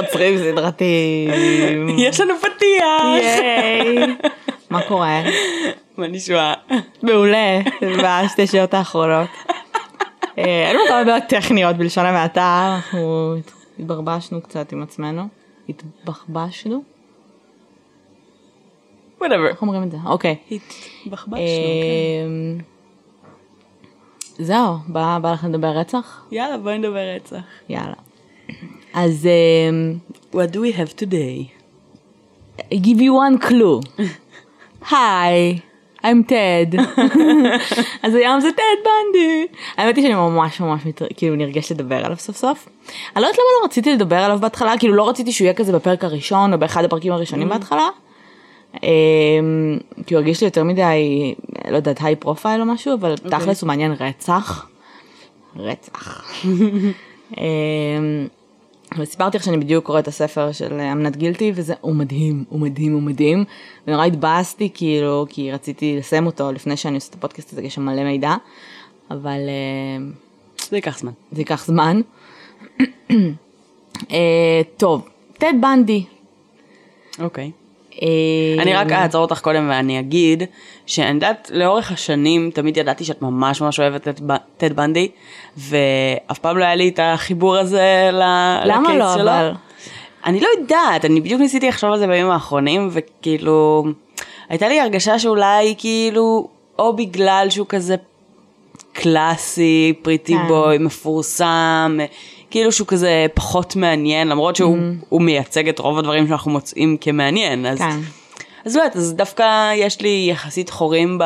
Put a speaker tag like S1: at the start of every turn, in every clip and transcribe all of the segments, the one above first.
S1: רוצחים סדרתיים.
S2: יש לנו פתיח.
S1: ייי. מה קורה?
S2: מה נשמע?
S1: מעולה, בשתי שעות האחרונות. אה, היו לנו כמה בעיות טכניות בלשון המעטה, אנחנו התברבשנו קצת עם עצמנו. התבחבשנו?
S2: וואטאבר.
S1: איך אומרים את זה? אוקיי.
S2: התבחבשנו.
S1: אה, זהו, בא בא לך לדבר רצח?
S2: יאללה בואי נדבר רצח.
S1: יאללה. אז אה,
S2: What do we have today?
S1: I give you one clue. היי, I'm Ted. אז היום זה טד בנדי. האמת היא שאני ממש ממש מת- כאילו נרגשת לדבר עליו סוף סוף. אני לא יודעת למה לא רציתי לדבר עליו בהתחלה, כאילו לא רציתי שהוא יהיה כזה בפרק הראשון או באחד הפרקים הראשונים בהתחלה. אמ, כי הוא הרגיש לי יותר מדי, לא יודעת, high profile או משהו, אבל תכלס הוא מעניין רצח. רצח. וסיפרתי לך שאני בדיוק קוראת את הספר של אה, I'm Not Guilty וזה הוא מדהים הוא מדהים הוא מדהים ונורא התבאסתי כאילו כי רציתי לסיים אותו לפני שאני עושה את הפודקאסט הזה יש שם מלא מידע אבל אה,
S2: זה ייקח זמן.
S1: זה ייקח זמן. אה, טוב טד בנדי.
S2: אוקיי.
S1: אה,
S2: אני רק אעצור אותך קודם ואני אגיד שאני יודעת לאורך השנים תמיד ידעתי שאת ממש ממש אוהבת את טד בנדי ואף פעם לא היה לי את החיבור הזה
S1: למה
S2: לקייס
S1: לא
S2: שלו.
S1: אבל?
S2: אני לא יודעת אני בדיוק ניסיתי לחשוב על זה בימים האחרונים וכאילו הייתה לי הרגשה שאולי כאילו או בגלל שהוא כזה קלאסי פריטי
S1: כן.
S2: בוי מפורסם כאילו שהוא כזה פחות מעניין למרות שהוא הוא מייצג את רוב הדברים שאנחנו מוצאים כמעניין אז.
S1: כן.
S2: אז לא יודעת, אז דווקא יש לי יחסית חורים ב...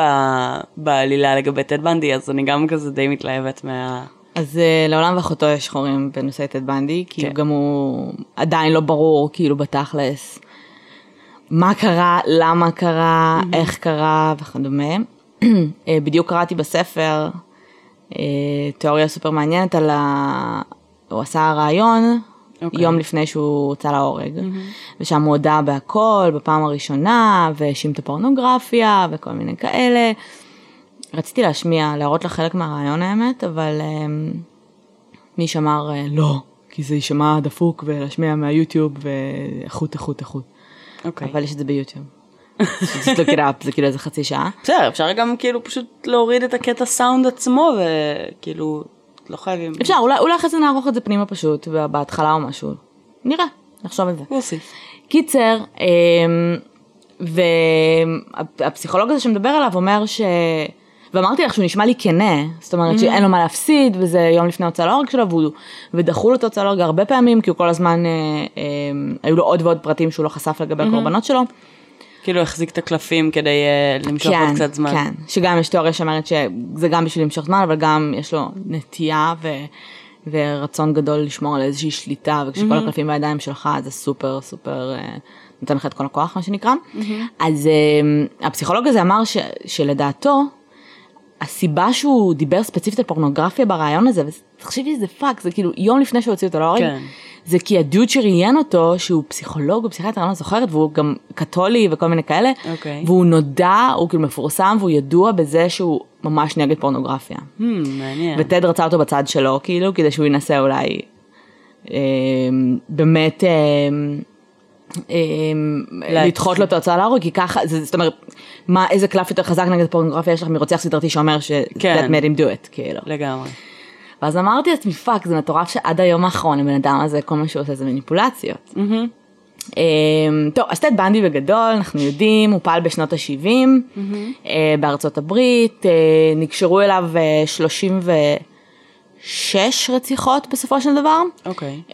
S2: בעלילה לגבי טד בנדי, אז אני גם כזה די מתלהבת מה...
S1: אז uh, לעולם ואחותו יש חורים בנושא טד בנדי, כי
S2: כן.
S1: גם הוא עדיין לא ברור כאילו בתכלס מה קרה, למה קרה, איך קרה וכדומה. אה, בדיוק קראתי בספר uh, תיאוריה סופר מעניינת על ה... הוא עשה רעיון
S2: אוקיי.
S1: יום לפני שהוא הוצא להורג, ושם הוא הודה בהכל בפעם הראשונה, והאשים את הפורנוגרפיה וכל מיני כאלה. רציתי להשמיע, להראות לך חלק מהרעיון האמת, אבל um, מי שאמר אה, לא, כי זה יישמע דפוק ולהשמיע מהיוטיוב ואיכות איכות איכות.
S2: אוקיי.
S1: אבל יש את זה ביוטיוב. just look it up, זה כאילו איזה חצי שעה.
S2: בסדר, אפשר גם כאילו פשוט להוריד את הקטע סאונד עצמו, וכאילו, לא חייבים.
S1: אפשר, אולי, אולי אחרי זה נערוך את זה פנימה פשוט, בהתחלה או משהו. נראה, נחשוב על זה.
S2: נוסיף.
S1: קיצר, אמ, והפסיכולוג הזה שמדבר עליו אומר ש... ואמרתי לך שהוא נשמע לי כנה, זאת אומרת שאין לו מה להפסיד, וזה יום לפני הוצאה להורג שלו, והוא, ודחו לו את ההוצאה להורג הרבה פעמים, כי הוא כל הזמן, אה, אה, היו לו עוד ועוד פרטים שהוא לא חשף לגבי הקורבנות שלו.
S2: כאילו החזיק את הקלפים כדי uh, למשוך עוד קצת זמן.
S1: כן, שגם יש תיאוריה שאומרת שזה גם בשביל למשוך זמן, אבל גם יש לו נטייה ו... ורצון גדול לשמור על איזושהי שליטה, וכשכל הקלפים בידיים שלך זה סופר סופר אה, נותן לך את כל הכוח מה שנקרא. אז אה, הפסיכולוג הזה אמר ש... שלדעתו, הסיבה שהוא דיבר ספציפית על פורנוגרפיה בריאיון הזה, ותחשבי שזה fuck, זה כאילו יום לפני שהוציאו אותו להורג,
S2: כן.
S1: זה כי הדוד שראיין אותו, שהוא פסיכולוג או פסיכיאטר, אני לא זוכרת, והוא גם קתולי וכל מיני כאלה,
S2: אוקיי.
S1: והוא נודע, הוא כאילו מפורסם, והוא ידוע בזה שהוא ממש נגד פורנוגרפיה.
S2: Hmm, מעניין.
S1: וטד רצה אותו בצד שלו, כאילו, כדי שהוא ינסה אולי אה, באמת אה, לדחות לו את ההוצאה להרוג, כי ככה, זה, זאת אומרת, מה, איזה קלף יותר חזק נגד פורנוגרפיה יש לך מרוצח סדרתי שאומר ש-
S2: כן.
S1: that made him do it, כאילו.
S2: לגמרי.
S1: ואז אמרתי לעצמי, fuck, זה מטורף שעד היום האחרון הבן אדם הזה, כל מה שהוא עושה זה מניפולציות. Um, טוב, אז טד בנדי בגדול, אנחנו יודעים, הוא פעל בשנות ה-70 uh, בארצות הברית, uh, נקשרו אליו uh, 36 רציחות בסופו של דבר.
S2: אוקיי.
S1: Uh,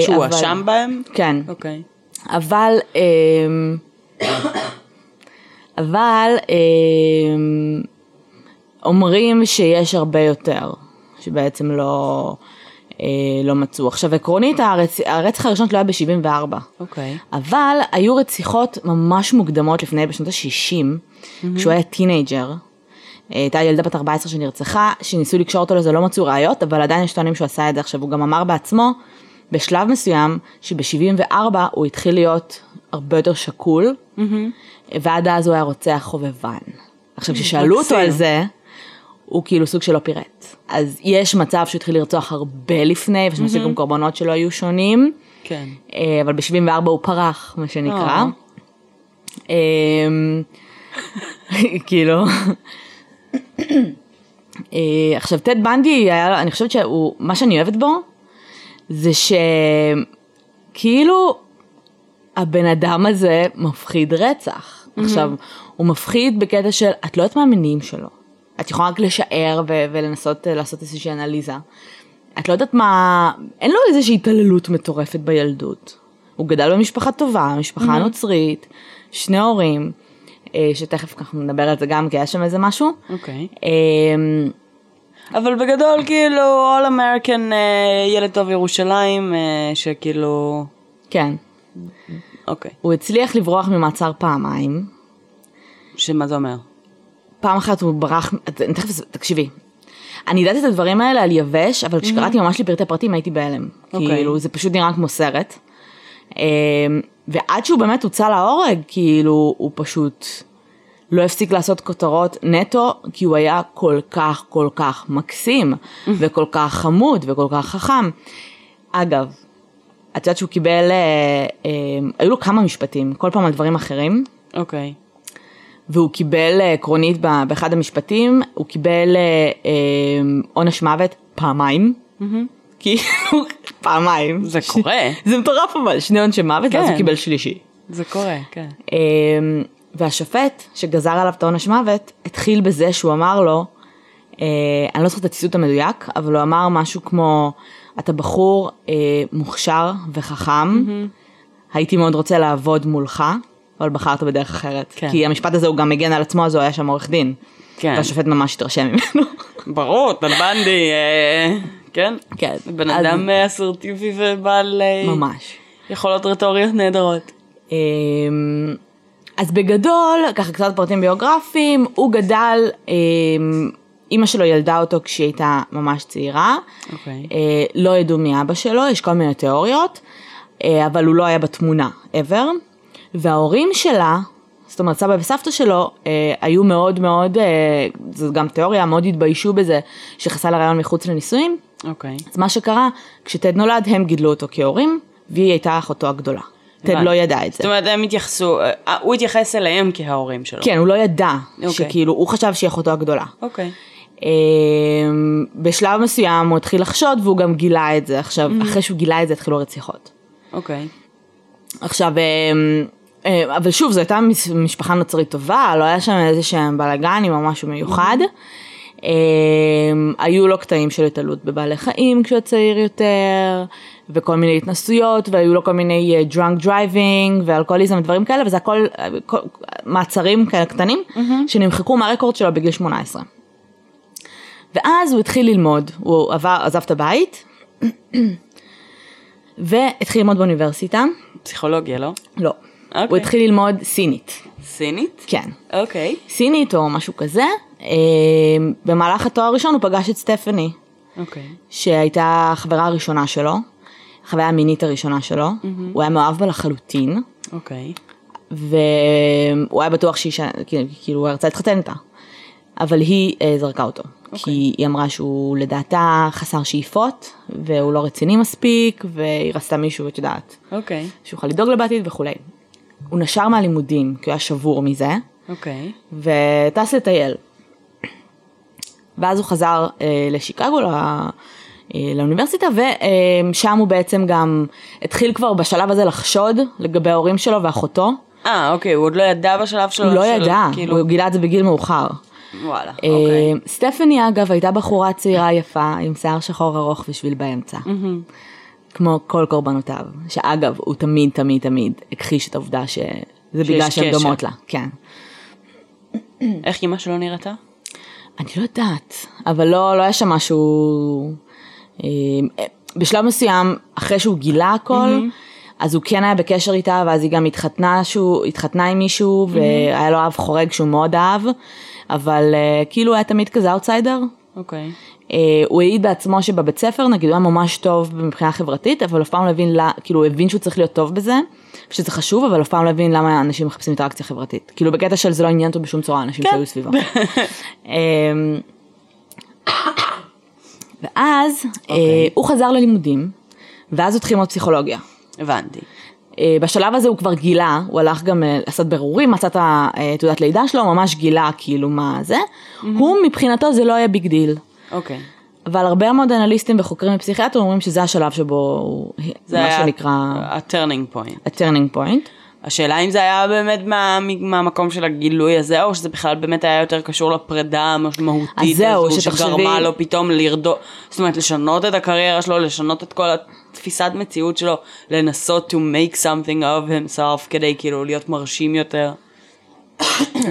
S2: שהוא הואשם בהם?
S1: כן,
S2: אוקיי.
S1: אבל, אמ, אבל אמ, אומרים שיש הרבה יותר, שבעצם לא, אה, לא מצאו. עכשיו עקרונית הרצ... הרצח הראשון שלו היה ב-74,
S2: אוקיי.
S1: אבל היו רציחות ממש מוקדמות לפני, בשנות ה-60, כשהוא היה teenager. הייתה ילדה בת 14 שנרצחה, שניסו לקשור אותו לזה, לא מצאו ראיות, אבל עדיין יש טוענים שהוא עשה את זה. עכשיו, הוא גם אמר בעצמו, בשלב מסוים, שב-74 הוא התחיל להיות הרבה יותר שקול, ועד אז הוא היה רוצח חובבן. עכשיו, כששאלו אותו. על זה, הוא כאילו סוג של לא פירט. אז יש מצב שהוא התחיל לרצוח הרבה לפני, ויש מספיק גם קורבנות שלא היו שונים,
S2: כן.
S1: אה, אבל ב-74 הוא פרח, מה שנקרא. אמ, כאילו. אה, עכשיו טד בנדי היה, אני חושבת שהוא, מה שאני אוהבת בו, זה שכאילו הבן אדם הזה מפחיד רצח. עכשיו, הוא מפחיד בקטע של, את לא יודעת מה המניעים שלו. את יכולה רק לשער ו- ולנסות אה, לעשות איזושהי אנליזה. את לא יודעת מה, אין לו איזושהי התעללות מטורפת בילדות. הוא גדל במשפחה טובה, משפחה נוצרית, שני הורים, אה, שתכף אנחנו נדבר על זה גם, כי היה שם איזה משהו.
S2: אוקיי.
S1: אמ,
S2: אבל בגדול כאילו All American אה, ילד טוב ירושלים שכאילו
S1: כן.
S2: אוקיי
S1: הוא הצליח לברוח ממעצר פעמיים.
S2: שמה זה אומר?
S1: פעם אחת הוא ברח, תכף, תקשיבי. אני ידעתי את הדברים האלה על יבש, אבל כשקראתי ממש לפרטי פרטים הייתי בהלם.
S2: אוקיי.
S1: כאילו, זה פשוט נראה כמו סרט. אמ, ועד שהוא באמת הוצא להורג, כאילו, הוא פשוט לא הפסיק לעשות כותרות נטו, כי הוא היה כל כך כל כך מקסים, וכל כך חמוד, וכל כך חכם. אגב, את יודעת שהוא קיבל, אה, אה, היו לו כמה משפטים, כל פעם על דברים אחרים.
S2: אוקיי.
S1: והוא קיבל אה, עקרונית באחד המשפטים, הוא קיבל אה, אה, עונש מוות פעמיים. כאילו, פעמיים.
S2: זה קורה.
S1: זה מטורף אבל, שני עונשי מוות, ואז
S2: כן.
S1: הוא קיבל שלישי.
S2: זה קורה, כן.
S1: אה, והשופט שגזר עליו את העונש מוות, התחיל בזה שהוא אמר לו, אה, אני לא זוכרת את הציטוט המדויק, אבל הוא אמר משהו כמו, אתה בחור אה, מוכשר וחכם, הייתי מאוד רוצה לעבוד מולך, אבל בחרת בדרך אחרת.
S2: כן.
S1: כי המשפט הזה הוא גם מגן על עצמו, אז הוא היה שם עורך דין.
S2: כן.
S1: והשופט ממש התרשם ממנו.
S2: ברור, טל בנדי, אה, כן?
S1: כן.
S2: בן
S1: אז-
S2: אדם אה, אסרטיבי ובעל אה,
S1: ממש.
S2: יכולות רטוריות נהדרות.
S1: אמ, אז בגדול, ככה קצת פרטים ביוגרפיים, הוא גדל, אמ, אימא שלו ילדה אותו כשהיא הייתה ממש צעירה,
S2: אוקיי.
S1: אה, לא ידעו מי אבא שלו, יש כל מיני תיאוריות, אה, אבל הוא לא היה בתמונה, ever, וההורים שלה, זאת אומרת סבא וסבתא שלו, אה, היו מאוד מאוד, אה, זו גם תיאוריה, מאוד התביישו בזה שחסה להיריון מחוץ לנישואים,
S2: אוקיי.
S1: אז מה שקרה, כשטד נולד הם גידלו אותו כהורים, והיא הייתה אחותו הגדולה. טד. לא ידע את זה.
S2: זאת אומרת, הם התייחסו, אה, הוא התייחס אליהם כההורים שלו.
S1: כן, הוא לא ידע,
S2: אוקיי.
S1: שכאילו, הוא חשב שהיא אחותו הגדולה.
S2: אוקיי.
S1: אמ, בשלב מסוים הוא התחיל לחשוד והוא גם גילה את זה. עכשיו, אחרי שהוא גילה את זה התחילו הרציחות.
S2: אוקיי.
S1: עכשיו, אמ, אה, אבל שוב, זו הייתה מש- משפחה נוצרית טובה, לא היה שם איזה שהם בלאגנים או משהו מיוחד. אמ, היו לו קטעים של התעללות בבעלי חיים כשהוא צעיר יותר, וכל מיני התנסויות, והיו לו כל מיני אה, drunk driving ואלכוהוליזם ודברים כאלה, וזה הכל אה, כל- מעצרים כאלה קטנים, שנמחקו מהרקורד שלו בגיל 18. ואז הוא התחיל ללמוד, הוא עבר, עזב את הבית, והתחיל ללמוד באוניברסיטה.
S2: פסיכולוגיה, לא?
S1: לא.
S2: אוקיי.
S1: הוא התחיל ללמוד סינית.
S2: סינית?
S1: כן.
S2: אוקיי.
S1: סינית או משהו כזה. אה, במהלך התואר הראשון הוא פגש את סטפני,
S2: אוקיי.
S1: שהייתה החברה הראשונה שלו, החוויה המינית הראשונה שלו. הוא היה מאוהב בה לחלוטין,
S2: אוקיי.
S1: והוא היה בטוח שהיא, ש- כאילו הוא רצה להתחתן איתה. אבל היא אה, זרקה אותו, כי היא אמרה שהוא לדעתה חסר שאיפות, והוא לא רציני מספיק, והיא רצתה מישהו, את יודעת,
S2: אוקיי.
S1: שיוכל לדאוג לבעתיד וכולי. הוא נשר מהלימודים, כי הוא היה שבור מזה,
S2: אוקיי.
S1: וטס לטייל. ואז הוא חזר אה, לשיקגו, לא, אה, לאוניברסיטה, ושם הוא בעצם גם התחיל כבר בשלב הזה לחשוד לגבי ההורים שלו ואחותו.
S2: אה, אוקיי, הוא עוד לא ידע בשלב שלו.
S1: הוא לא
S2: של-
S1: ידע,
S2: כאילו,
S1: הוא גילה את זה בגיל מאוחר.
S2: וואלה,
S1: אה,
S2: אוקיי.
S1: סטפני אגב הייתה בחורה צעירה יפה עם שיער שחור ארוך ושביל באמצע. כמו כל קורבנותיו, שאגב הוא תמיד תמיד תמיד הכחיש את העובדה שזה בגלל שהן. דומות לה. כן.
S2: איך אימא שלו נראתה?
S1: אני לא יודעת, אבל לא, לא היה שם משהו... אה, בשלב מסוים, אחרי שהוא גילה הכל, אז הוא כן היה בקשר איתה, ואז היא גם התחתנה, שהוא, התחתנה עם מישהו, והיה לו אב חורג שהוא מאוד אהב, אבל אה, כאילו היה תמיד כזה אאוטסיידר.
S2: אוקיי.
S1: אה, הוא העיד בעצמו שבבית ספר, נגיד, הוא היה ממש טוב מבחינה חברתית, אבל אף פעם לא הבין, לה, כאילו הוא הבין שהוא צריך להיות טוב בזה, שזה חשוב, אבל אף פעם לא הבין למה אנשים מחפשים אינטראקציה חברתית. כאילו בקטע של זה לא עניין אותו בשום צורה, אנשים שהיו סביבו. אמ, ואז אה, הוא חזר ללימודים, ואז התחיל ללמוד פסיכולוגיה.
S2: הבנתי.
S1: אה, בשלב הזה הוא כבר גילה, הוא הלך גם אה, לעשות בירורים, מצא את התעודת לידה שלו, ממש גילה כאילו מה זה. הוא מבחינתו זה לא היה big deal.
S2: אוקיי.
S1: אבל הרבה מאוד אנליסטים וחוקרים ופסיכיאטרים אומרים שזה השלב שבו הוא,
S2: זה
S1: מה
S2: היה
S1: שנקרא
S2: ה-turning point.
S1: ה-turning point.
S2: השאלה אם זה היה באמת מה, מהמקום של הגילוי הזה, או שזה בכלל באמת היה יותר קשור לפרידה המשמעותית
S1: זהו,
S2: הזו,
S1: שתחשבי-
S2: שגרמה לו פתאום לרדות, זאת אומרת לשנות את הקריירה שלו, לשנות את כל התפיסת מציאות שלו, לנסות to make something of himself כדי כאילו להיות מרשים יותר.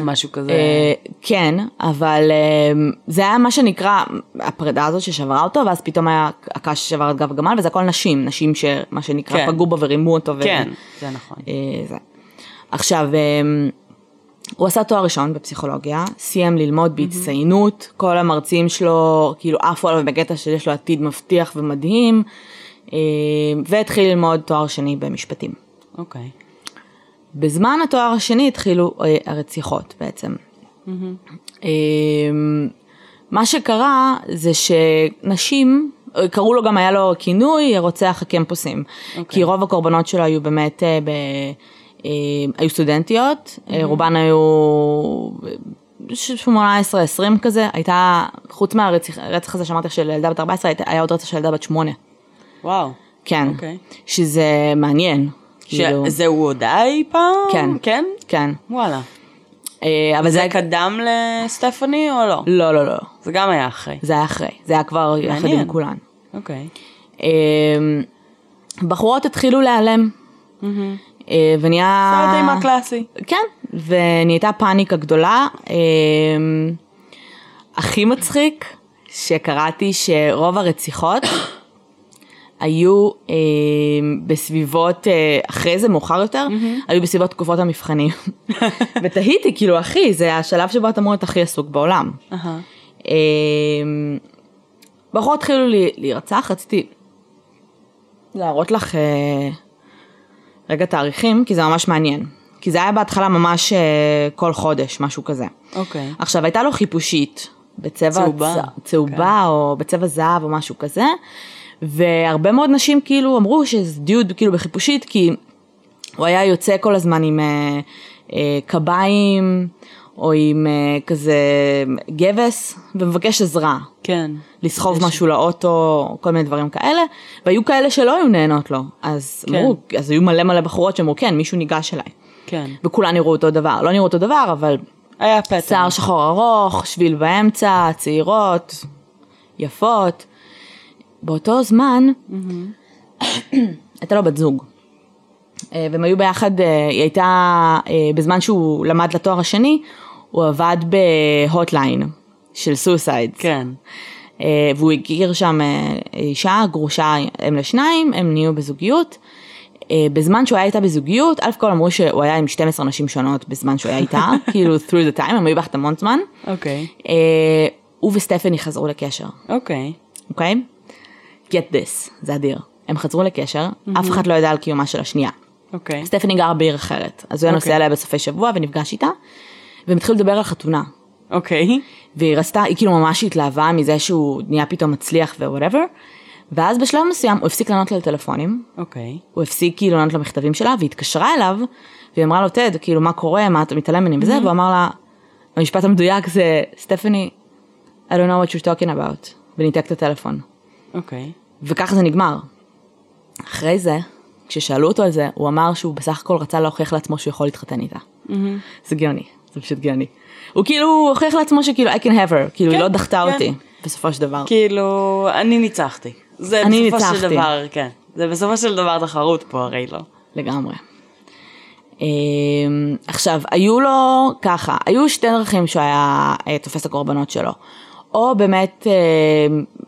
S2: משהו כזה.
S1: אה, כן, אבל אה, זה היה מה שנקרא הפרידה הזאת ששברה אותו, ואז פתאום היה הקש ששבר את גב הגמל, וזה הכל נשים, נשים שמה שנקרא
S2: כן.
S1: פגעו בו ורימו אותו. ו-
S2: כן, זה נכון.
S1: אה, זה. עכשיו, הוא עשה תואר ראשון בפסיכולוגיה, סיים ללמוד בהצטיינות, כל המרצים שלו כאילו עפו עליו בקטע שיש לו עתיד מבטיח ומדהים, והתחיל ללמוד תואר שני במשפטים.
S2: אוקיי.
S1: בזמן התואר השני התחילו אה, הרציחות בעצם. אה, מה שקרה זה שנשים, אה, קראו לו גם, היה לו כינוי רוצח הקמפוסים. כי רוב הקורבנות שלו היו באמת, אה, ב, אה, היו סטודנטיות, אה, רובן היו 18-20 כזה, הייתה, חוץ מהרצח הזה שאמרתי של ילדה בת 14, הייתה- היה עוד רצח של ילדה בת 8.
S2: וואו.
S1: כן,
S2: אוקיי.
S1: שזה מעניין. כאילו,
S2: שזה הוא הודה אי פעם?
S1: כן.
S2: כן?
S1: כן.
S2: וואלה.
S1: אה, אבל
S2: זה
S1: זה...
S2: קדם לסטפני או לא?
S1: לא, לא, לא.
S2: זה גם היה אחרי.
S1: זה היה אחרי. זה היה כבר יחד. עם כולן.
S2: אוקיי.
S1: אה, בחורות התחילו להיעלם. אה, ונהיה...
S2: סרט אימה קלאסי.
S1: כן, ונהייתה פאניקה גדולה. אה, הכי מצחיק שקראתי שרוב הרציחות היו אה, בסביבות, אה, אחרי זה מאוחר יותר, היו בסביבות תקופות המבחנים. ותהיתי, כאילו אחי, זה השלב שבו אתה אמור להיות הכי עסוק בעולם.
S2: אהה.
S1: אה, בחורות התחילו להירצח, רציתי להראות לך אה, רגע תאריכים, כי זה ממש מעניין. כי זה היה בהתחלה ממש אה, כל חודש, משהו כזה.
S2: אוקיי.
S1: עכשיו, הייתה לו חיפושית בצבע
S2: צהובה.
S1: צ... צהובה או בצבע זהב או משהו כזה, והרבה מאוד נשים כאילו אמרו שזה דיוד כאילו בחיפושית, כי הוא היה יוצא כל הזמן עם אה, אה, קביים או עם אה, כזה גבס ומבקש עזרה.
S2: כן.
S1: לסחוב משהו לאוטו, כל מיני דברים כאלה, והיו כאלה שלא היו נהנות לו, אז
S2: כן.
S1: אמרו, אז היו מלא מלא בחורות שאמרו, כן, מישהו ניגש אליי.
S2: כן.
S1: וכולן נראו אותו דבר, לא נראו אותו דבר, אבל
S2: היה פטר.
S1: שיער שחור ארוך, שביל באמצע, צעירות, יפות. באותו זמן, הייתה לו בת זוג. אה, והם היו ביחד, אה, היא הייתה, אה, בזמן שהוא למד לתואר השני, הוא עבד ב hotline של suicide.
S2: כן.
S1: והוא הכיר שם אישה, גרושה אם לשניים, הם נהיו בזוגיות. בזמן שהוא היה איתה בזוגיות, אלף כל אמרו שהוא היה עם 12 נשים שונות בזמן שהוא היה איתה, כאילו through the time, הם היו ביחד המון זמן.
S2: אוקיי.
S1: אה, הוא וסטפני חזרו לקשר,
S2: אוקיי.
S1: אוקיי? Get this, זה אדיר. הם חזרו לקשר, אף אחד לא ידע על קיומה של השנייה.
S2: אוקיי.
S1: סטפני גרה בעיר אחרת, אז הוא היה נוסע
S2: אוקיי.
S1: אליה בסופי שבוע ונפגש איתה, והם התחילו לדבר על חתונה.
S2: אוקיי.
S1: והיא רצתה, היא כאילו ממש התלהבה מזה שהוא נהיה פתאום מצליח ו whatever. ואז בשלב מסוים הוא הפסיק לענות לה לטלפונים,
S2: אוקיי.
S1: הוא הפסיק כאילו לענות למכתבים שלה, והיא התקשרה אליו, והיא אמרה לו, טד, כאילו מה קורה, מה אתה מתעלם ממני וזה, והוא אמר לה, המשפט המדויק זה, סטפני, I don't know what you're talking about, וניתק את הטלפון.
S2: אוקיי.
S1: וככה זה נגמר. אחרי זה, כששאלו אותו על זה, הוא אמר שהוא בסך הכל רצה להוכיח לעצמו שהוא יכול להתחתן איתה. זה גאוני, זה פשוט גאוני. הוא כאילו הוכיח לעצמו שכאילו I can have her, כאילו היא
S2: כן,
S1: לא דחתה
S2: כן.
S1: אותי, בסופו של דבר.
S2: כאילו, אני ניצחתי. זה
S1: אני
S2: בסופו של
S1: ניצחתי.
S2: דבר, כן. זה בסופו של דבר תחרות פה, הרי לא.
S1: לגמרי. אמ, עכשיו, היו לו ככה, היו שתי דרכים שהוא היה אה, תופס הקורבנות שלו. או באמת אה,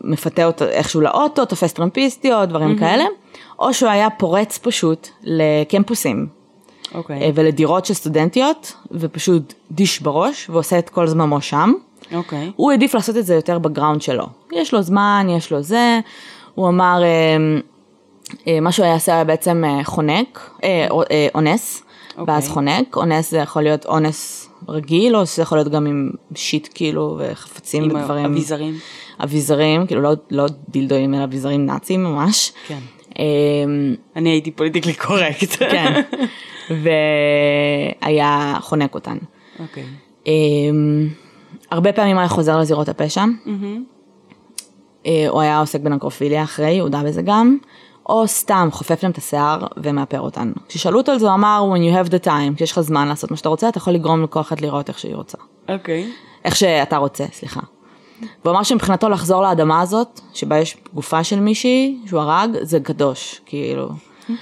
S1: מפתה אותו איכשהו לאוטו, תופס טרמפיסטיות, דברים כאלה, או שהוא היה פורץ פשוט לקמפוסים אה,
S2: אוקיי.
S1: ולדירות של סטודנטיות, ופשוט דיש בראש, ועושה את כל זממו שם.
S2: אוקיי.
S1: הוא העדיף לעשות את זה יותר בגראונד שלו. יש לו זמן, יש לו זה. הוא אמר, אה, אה, מה שהוא היה עושה היה בעצם אה, חונק, אה, או- אה, אונס,
S2: אוקיי.
S1: ואז חונק. אונס זה יכול להיות אונס רגיל, או שזה יכול להיות גם עם shit כאילו, וחפצים
S2: עם
S1: ודברים.
S2: אביזרים.
S1: אביזרים, כאילו לא, לא דילדואים, אלא אביזרים נאצים ממש.
S2: כן.
S1: אמ,
S2: אני הייתי politically correct.
S1: כן. והיה חונק אותן.
S2: אוקיי.
S1: אמ, הרבה פעמים היה חוזר לזירות הפשע. אה, הוא היה עוסק בנקרופיליה אחרי, הודה בזה גם. או סתם חופף להם את השיער ומאפר אותן. כששאלו אותו על זה הוא אמר when you have the time, כשיש לך זמן לעשות מה שאתה רוצה, אתה יכול לגרום לכל אחת לראות איך שהיא רוצה.
S2: אוקיי.
S1: איך שאתה רוצה, סליחה. והוא אמר שמבחינתו לחזור לאדמה הזאת, שבה יש גופה של מישהי שהוא הרג, זה קדוש, כאילו.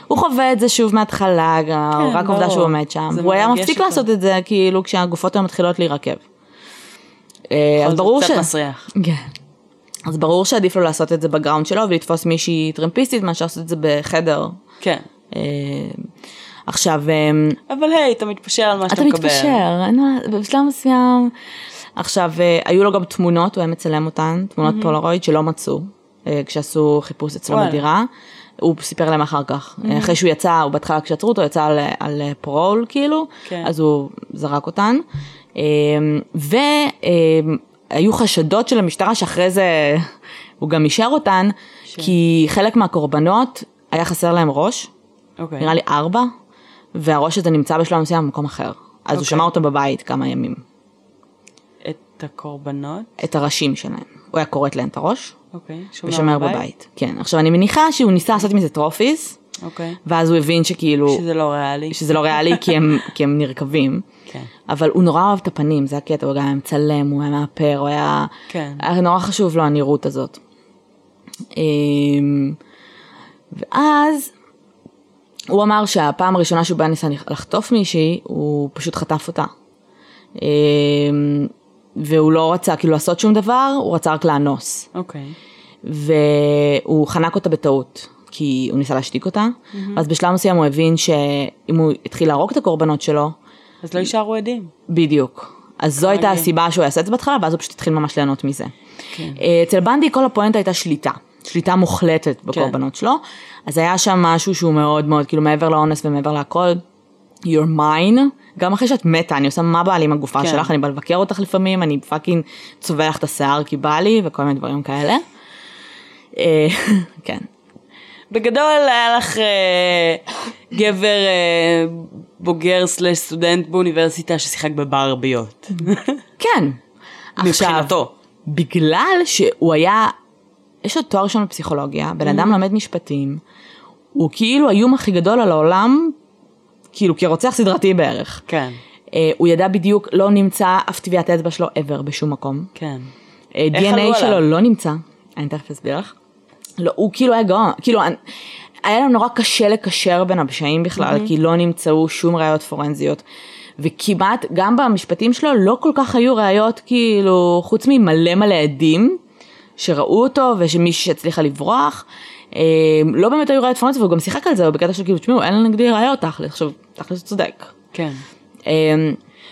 S1: הוא חווה את זה שוב מההתחלה, גם, רק עובדה. שהוא עומד שם. הוא היה מפסיק
S2: אותו.
S1: לעשות את זה, כאילו, כשהגופות היו מתחילות להירקב. אה, אז ברור ש...
S2: מסריח.
S1: כן. אז ברור שעדיף לו לעשות את זה ב ground שלו ולתפוס מישהי טרמפיסטית מאשר לעשות את זה בחדר.
S2: כן.
S1: אה, עכשיו, אה,
S2: אבל היי, אתה מתפשר על מה שאתה
S1: אתה
S2: מקבל.
S1: מתפשר, אין מה- בשלב מסוים. עכשיו, אה, היו לו גם תמונות, הוא היה מצלם אותן, תמונות פולרויד שלא מצאו, אה, כשעשו חיפוש אצלו
S2: וואלה.
S1: בדירה. הוא סיפר להם אחר כך, אה, אחרי שהוא יצא, הוא בהתחלה כשעצרו אותו, יצא על, על parole כאילו,
S2: כן.
S1: אז הוא זרק אותן. והיו חשדות של המשטרה שאחרי זה הוא גם אישר אותן, כי חלק מהקורבנות היה חסר להם ראש,
S2: אוקיי.
S1: נראה לי ארבע, והראש הזה נמצא בשלב מסוים במקום אחר. אז הוא
S2: אוקיי.
S1: שמע אותו בבית כמה ימים,
S2: את הקורבנות.
S1: את הראשים שלהם. הוא היה כורת להם את הראש,
S2: אוקיי.
S1: ושומר בבית. כן, עכשיו אני מניחה שהוא ניסה לעשות מזה טרופיס,
S2: אוקיי.
S1: ואז הוא הבין שכאילו,
S2: שזה לא ריאלי.
S1: שזה לא ריאלי כי הם, כי הם נרקבים,
S2: כן.
S1: אבל הוא נורא אוהב את הפנים, זה הקטע, הוא גם היה מצלם, הוא היה מאפר, הוא היה,
S2: כן.
S1: היה נורא חשוב לו הנראות הזאת. אמ, ואז הוא אמר שהפעם הראשונה שהוא בא ניסה לחטוף מישהי, הוא פשוט חטף אותה. והוא לא רצה כאילו לעשות שום דבר, הוא רצה רק לאנוס.
S2: אוקיי.
S1: והוא חנק אותה בטעות, כי הוא ניסה להשתיק אותה. אז בשלב מסוים הוא הבין שאם הוא התחיל להרוג את הקורבנות שלו,
S2: אז לא יישארו עדים.
S1: בדיוק. אז זו הייתה
S2: מעניין.
S1: הסיבה שהוא יעשה את זה בהתחלה, ואז הוא פשוט התחיל ממש ליהנות מזה.
S2: כן.
S1: אה, אצל בנדי כל הפואנטה הייתה שליטה, שליטה מוחלטת בקורבנות שלו, אז היה שם משהו שהוא מאוד מאוד, כאילו מעבר לאונס ומעבר להכל, you're mine, גם אחרי שאת מתה, אני עושה מה בא לי עם הגופה
S2: כן.
S1: שלך, אני באה לבקר אותך לפעמים, אני fucking צובע לך את השיער כי בא לי, וכל מיני דברים כאלה. אה, כן.
S2: בגדול היה לך אה, גבר אה, בוגר סלש סטודנט באוניברסיטה ששיחק בברביות.
S1: כן.
S2: מבחינתו.
S1: בגלל שהוא היה, יש לו תואר ראשון בפסיכולוגיה, בן אדם
S2: Mm-hmm.
S1: למד משפטים, הוא כאילו האיום הכי גדול על העולם, כאילו כרוצח סדרתי בערך.
S2: כן.
S1: אה, הוא ידע בדיוק, לא נמצא אף טביעת אצבע שלו ever בשום מקום.
S2: כן.
S1: אה, DNA שלו
S2: עליו?
S1: לא נמצא, אני תכף אסביר לך. לא, הוא כאילו היה גאון, כאילו, היה לנו נורא קשה לקשר בין הפשעים בכלל, כי לא נמצאו שום ראיות פורנזיות. וכמעט, גם במשפטים שלו, לא כל כך היו ראיות, כאילו, חוץ ממלא מלא עדים, שראו אותו, ושמישהי שהצליחה לברוח. אה, לא באמת היו ראיות פורנזיות, והוא גם שיחק על זה, בקטע של כאילו, תשמעו, אין נגדי ראיות תכל'ס, עכשיו, תכל'ס צודק.
S2: כן.
S1: אה,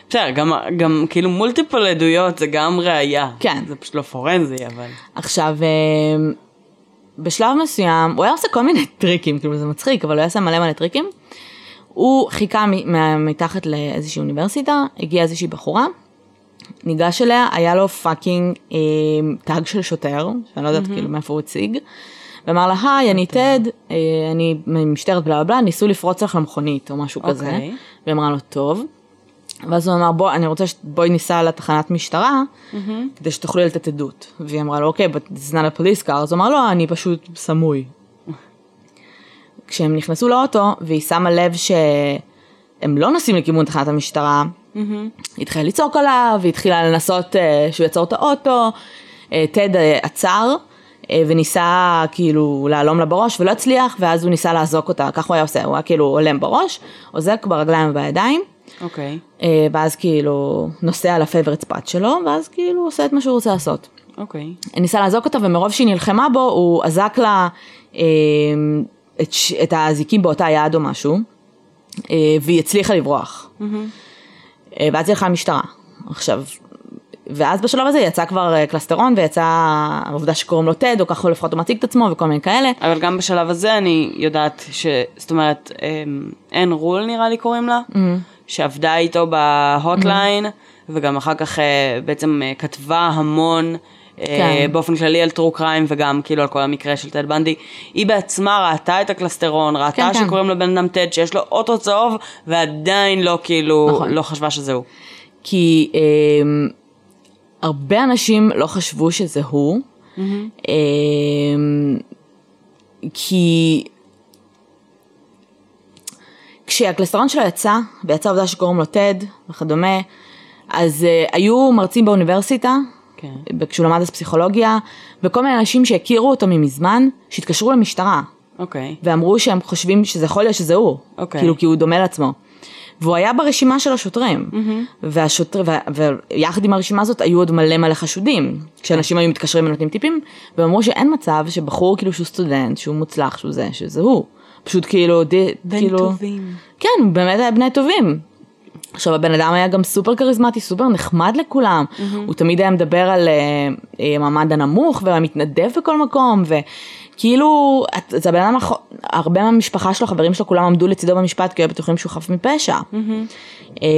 S2: בסדר, גם, גם כאילו multiple עדויות זה גם ראייה.
S1: כן.
S2: זה פשוט לא פורנזי, אבל...
S1: עכשיו, אה, בשלב מסוים, הוא היה עושה כל מיני טריקים, כאילו זה מצחיק, אבל הוא היה עושה מלא מלא טריקים. הוא חיכה מתחת לאיזושהי אוניברסיטה, הגיעה איזושהי בחורה, ניגש אליה, היה לו fucking אה, tag של שוטר, שאני לא יודעת כאילו מאיפה הוא הציג, ואמר לה, היי, אני טד, אה, אני ממשטרת בלה בלה ניסו לפרוץ לך למכונית או משהו כזה,
S2: אוקיי.
S1: והיא אמרה לו, טוב. ואז הוא אמר, בוא, אני רוצה שבואי ניסע לתחנת משטרה, כדי שתוכלי לתת עדות. והיא אמרה לו, אוקיי, but it's not a police car, אז הוא אמר, לא, אני פשוט סמוי. כשהם נכנסו לאוטו, והיא שמה לב שהם לא נוסעים לכיוון תחנת המשטרה, היא התחילה לצעוק עליו, והיא התחילה לנסות אה, שהוא יעצור את האוטו, אה, טד עצר. אה, וניסה כאילו להלום לה בראש ולא הצליח ואז הוא ניסה לאזוק אותה, כך הוא היה עושה, הוא היה כאילו הולם בראש, אוזק ברגליים ובידיים,
S2: אוקיי.
S1: אה, ואז כאילו נוסע לפייבורט ספאט שלו, ואז כאילו עושה את מה שהוא רוצה לעשות.
S2: אוקיי.
S1: ניסה לאזוק אותה ומרוב שהיא נלחמה בו הוא אזק לה אה, את, את האזיקים באותה יד או משהו אה, והיא הצליחה לברוח. אה, ואז היא הלכה למשטרה. עכשיו, ואז בשלב הזה יצא כבר אה, קלסטרון ויצא העובדה שקוראים לו טד או ככה לפחות הוא מציג את עצמו וכל מיני כאלה.
S2: אבל גם בשלב הזה אני יודעת ש... זאת אומרת, אמ, אן רול נראה לי קוראים לה, שעבדה איתו ב hotline, וגם אחר כך אה, בעצם אה, כתבה המון.
S1: כן.
S2: באופן כללי על true crime וגם כאילו על כל המקרה של טד בנדי. היא בעצמה ראתה את הקלסטרון, ראתה
S1: כן, כן.
S2: שקוראים לבן אדם טד שיש לו אוטו צהוב ועדיין לא כאילו,
S1: נכון.
S2: לא חשבה שזה הוא.
S1: כי אה, הרבה אנשים לא חשבו שזה הוא, אה, כי כשהקלסטרון שלו יצא, ויצא עובדה שקוראים לו טד וכדומה, אז אה, היו מרצים באוניברסיטה,
S2: כן.
S1: כשהוא למד אז פסיכולוגיה, וכל מיני אנשים שהכירו אותו ממזמן, שהתקשרו למשטרה,
S2: אוקיי.
S1: ואמרו שהם חושבים שזה יכול להיות שזה הוא,
S2: אוקיי.
S1: כאילו כי הוא דומה לעצמו. והוא היה ברשימה של השוטרים, והשוטר, ו- ויחד עם הרשימה הזאת היו עוד מלא מלא חשודים, כשאנשים היו מתקשרים ונותנים טיפים, והם אמרו שאין מצב שבחור כאילו שהוא סטודנט, שהוא מוצלח, שהוא זה, שזה הוא. פשוט כאילו, די,
S2: בן
S1: כאילו,
S2: טובים.
S1: כן, באמת היה בני טובים. עכשיו הבן אדם היה גם סופר כריזמטי, סופר נחמד לכולם, הוא תמיד היה מדבר על אה, אה, המעמד הנמוך והיה מתנדב בכל מקום, וכאילו, את- זה הבן אדם, הרבה מהמשפחה שלו, חברים שלו, כולם עמדו לצידו במשפט כי היו בטוחים שהוא חף מפשע. אה,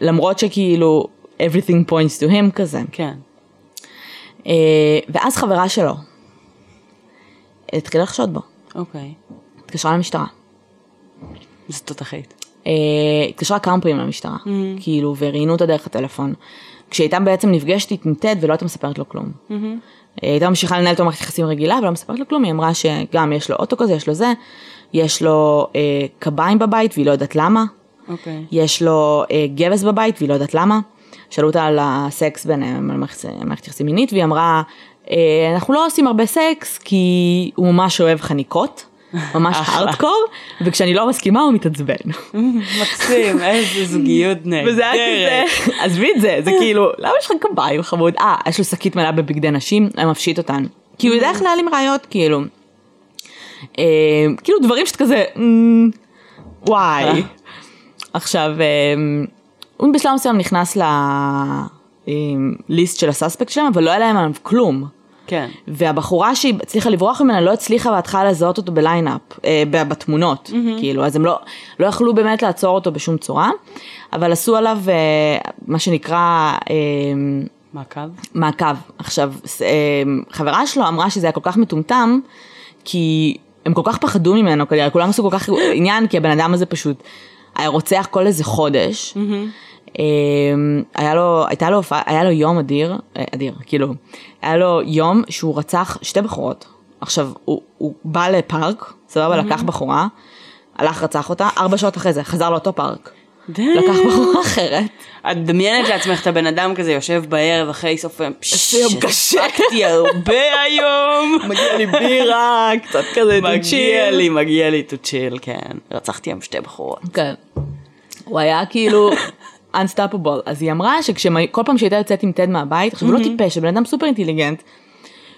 S1: למרות שכאילו, everything points to him כזה.
S2: כן.
S1: אה, ואז חברה שלו התחילה לחשוד בו,
S2: אוקיי.
S1: התקשרה למשטרה.
S2: זו תותחית.
S1: אה, התקשרה כמה פעמים למשטרה, כאילו, וראיינו אותה דרך הטלפון. כשהייתה בעצם נפגשת טד ולא הייתה מספרת לו כלום. אה, הייתה ממשיכה לנהל איתו מערכת יחסים רגילה ולא מספרת לו כלום, היא אמרה שגם יש לו אוטו כזה, יש לו זה, יש לו אה, קביים בבית והיא לא יודעת למה,
S2: אוקיי.
S1: יש לו אה, גבס בבית והיא לא יודעת למה. שאלו אותה על הסקס ביניהם, על מערכת מערכת יחסים מינית, והיא אמרה, אה, אנחנו לא עושים הרבה סקס כי הוא ממש אוהב חניקות, ממש. הארדקור, וכשאני לא מסכימה הוא מתעצבן.
S2: מקסים, איזה זוגיות נהדרת.
S1: וזה היה כזה, עזבי את זה, זה כאילו, למה יש לך קביים חמוד? אה, יש לו שקית מלאה בבגדי נשים, היה מפשיט אותן. כי הוא יודע איך להעלים ראיות, כאילו. אה, כאילו דברים שאתה כזה, "אמ, וואי. עכשיו, אה, הוא בשלב מסוים נכנס לליסט של הסאספקט שלהם, אבל לא היה להם עליו כלום.
S2: כן.
S1: והבחורה שהיא הצליחה לברוח ממנה לא הצליחה בהתחלה לזהות אותו בליינאפ, אה, בתמונות, mm-hmm. כאילו, אז הם לא, לא יכלו באמת לעצור אותו בשום צורה, אבל עשו עליו אה, מה שנקרא אה,
S2: מעקב?
S1: מעקב. עכשיו, אה, חברה שלו אמרה שזה היה כל כך מטומטם, כי הם כל כך פחדו ממנו, כנראה, כולם עשו כל כך עניין, כי הבן אדם הזה פשוט היה רוצח כל איזה חודש. אה, היה לו, הייתה לו, הופעה- היה לו יום אדיר, אה, אדיר, כאילו, היה לו יום שהוא רצח שתי בחורות. עכשיו, הוא, הוא בא לפארק, סבבה, לקח בחורה, הלך רצח אותה, ארבע שעות אחרי זה, חזר לאותו פארק. לקח בחורה אחרת.
S2: את מדמיינת לעצמך את הבן אדם כזה יושב בערב אחרי סוף היום,
S1: איזה יום קשה.
S2: הספקתי הרבה היום.
S1: מגיע לי בירה, קצת כזה
S2: מגיע לי, מגיע לי כן. רצחתי היום שתי בחורות.
S1: כן. הוא היה כאילו unstoppable. אז היא אמרה שכל פעם שהייתה יוצאת עם טד מהבית, עכשיו הוא לא טיפש, זה בן אדם סופר אינטליגנט,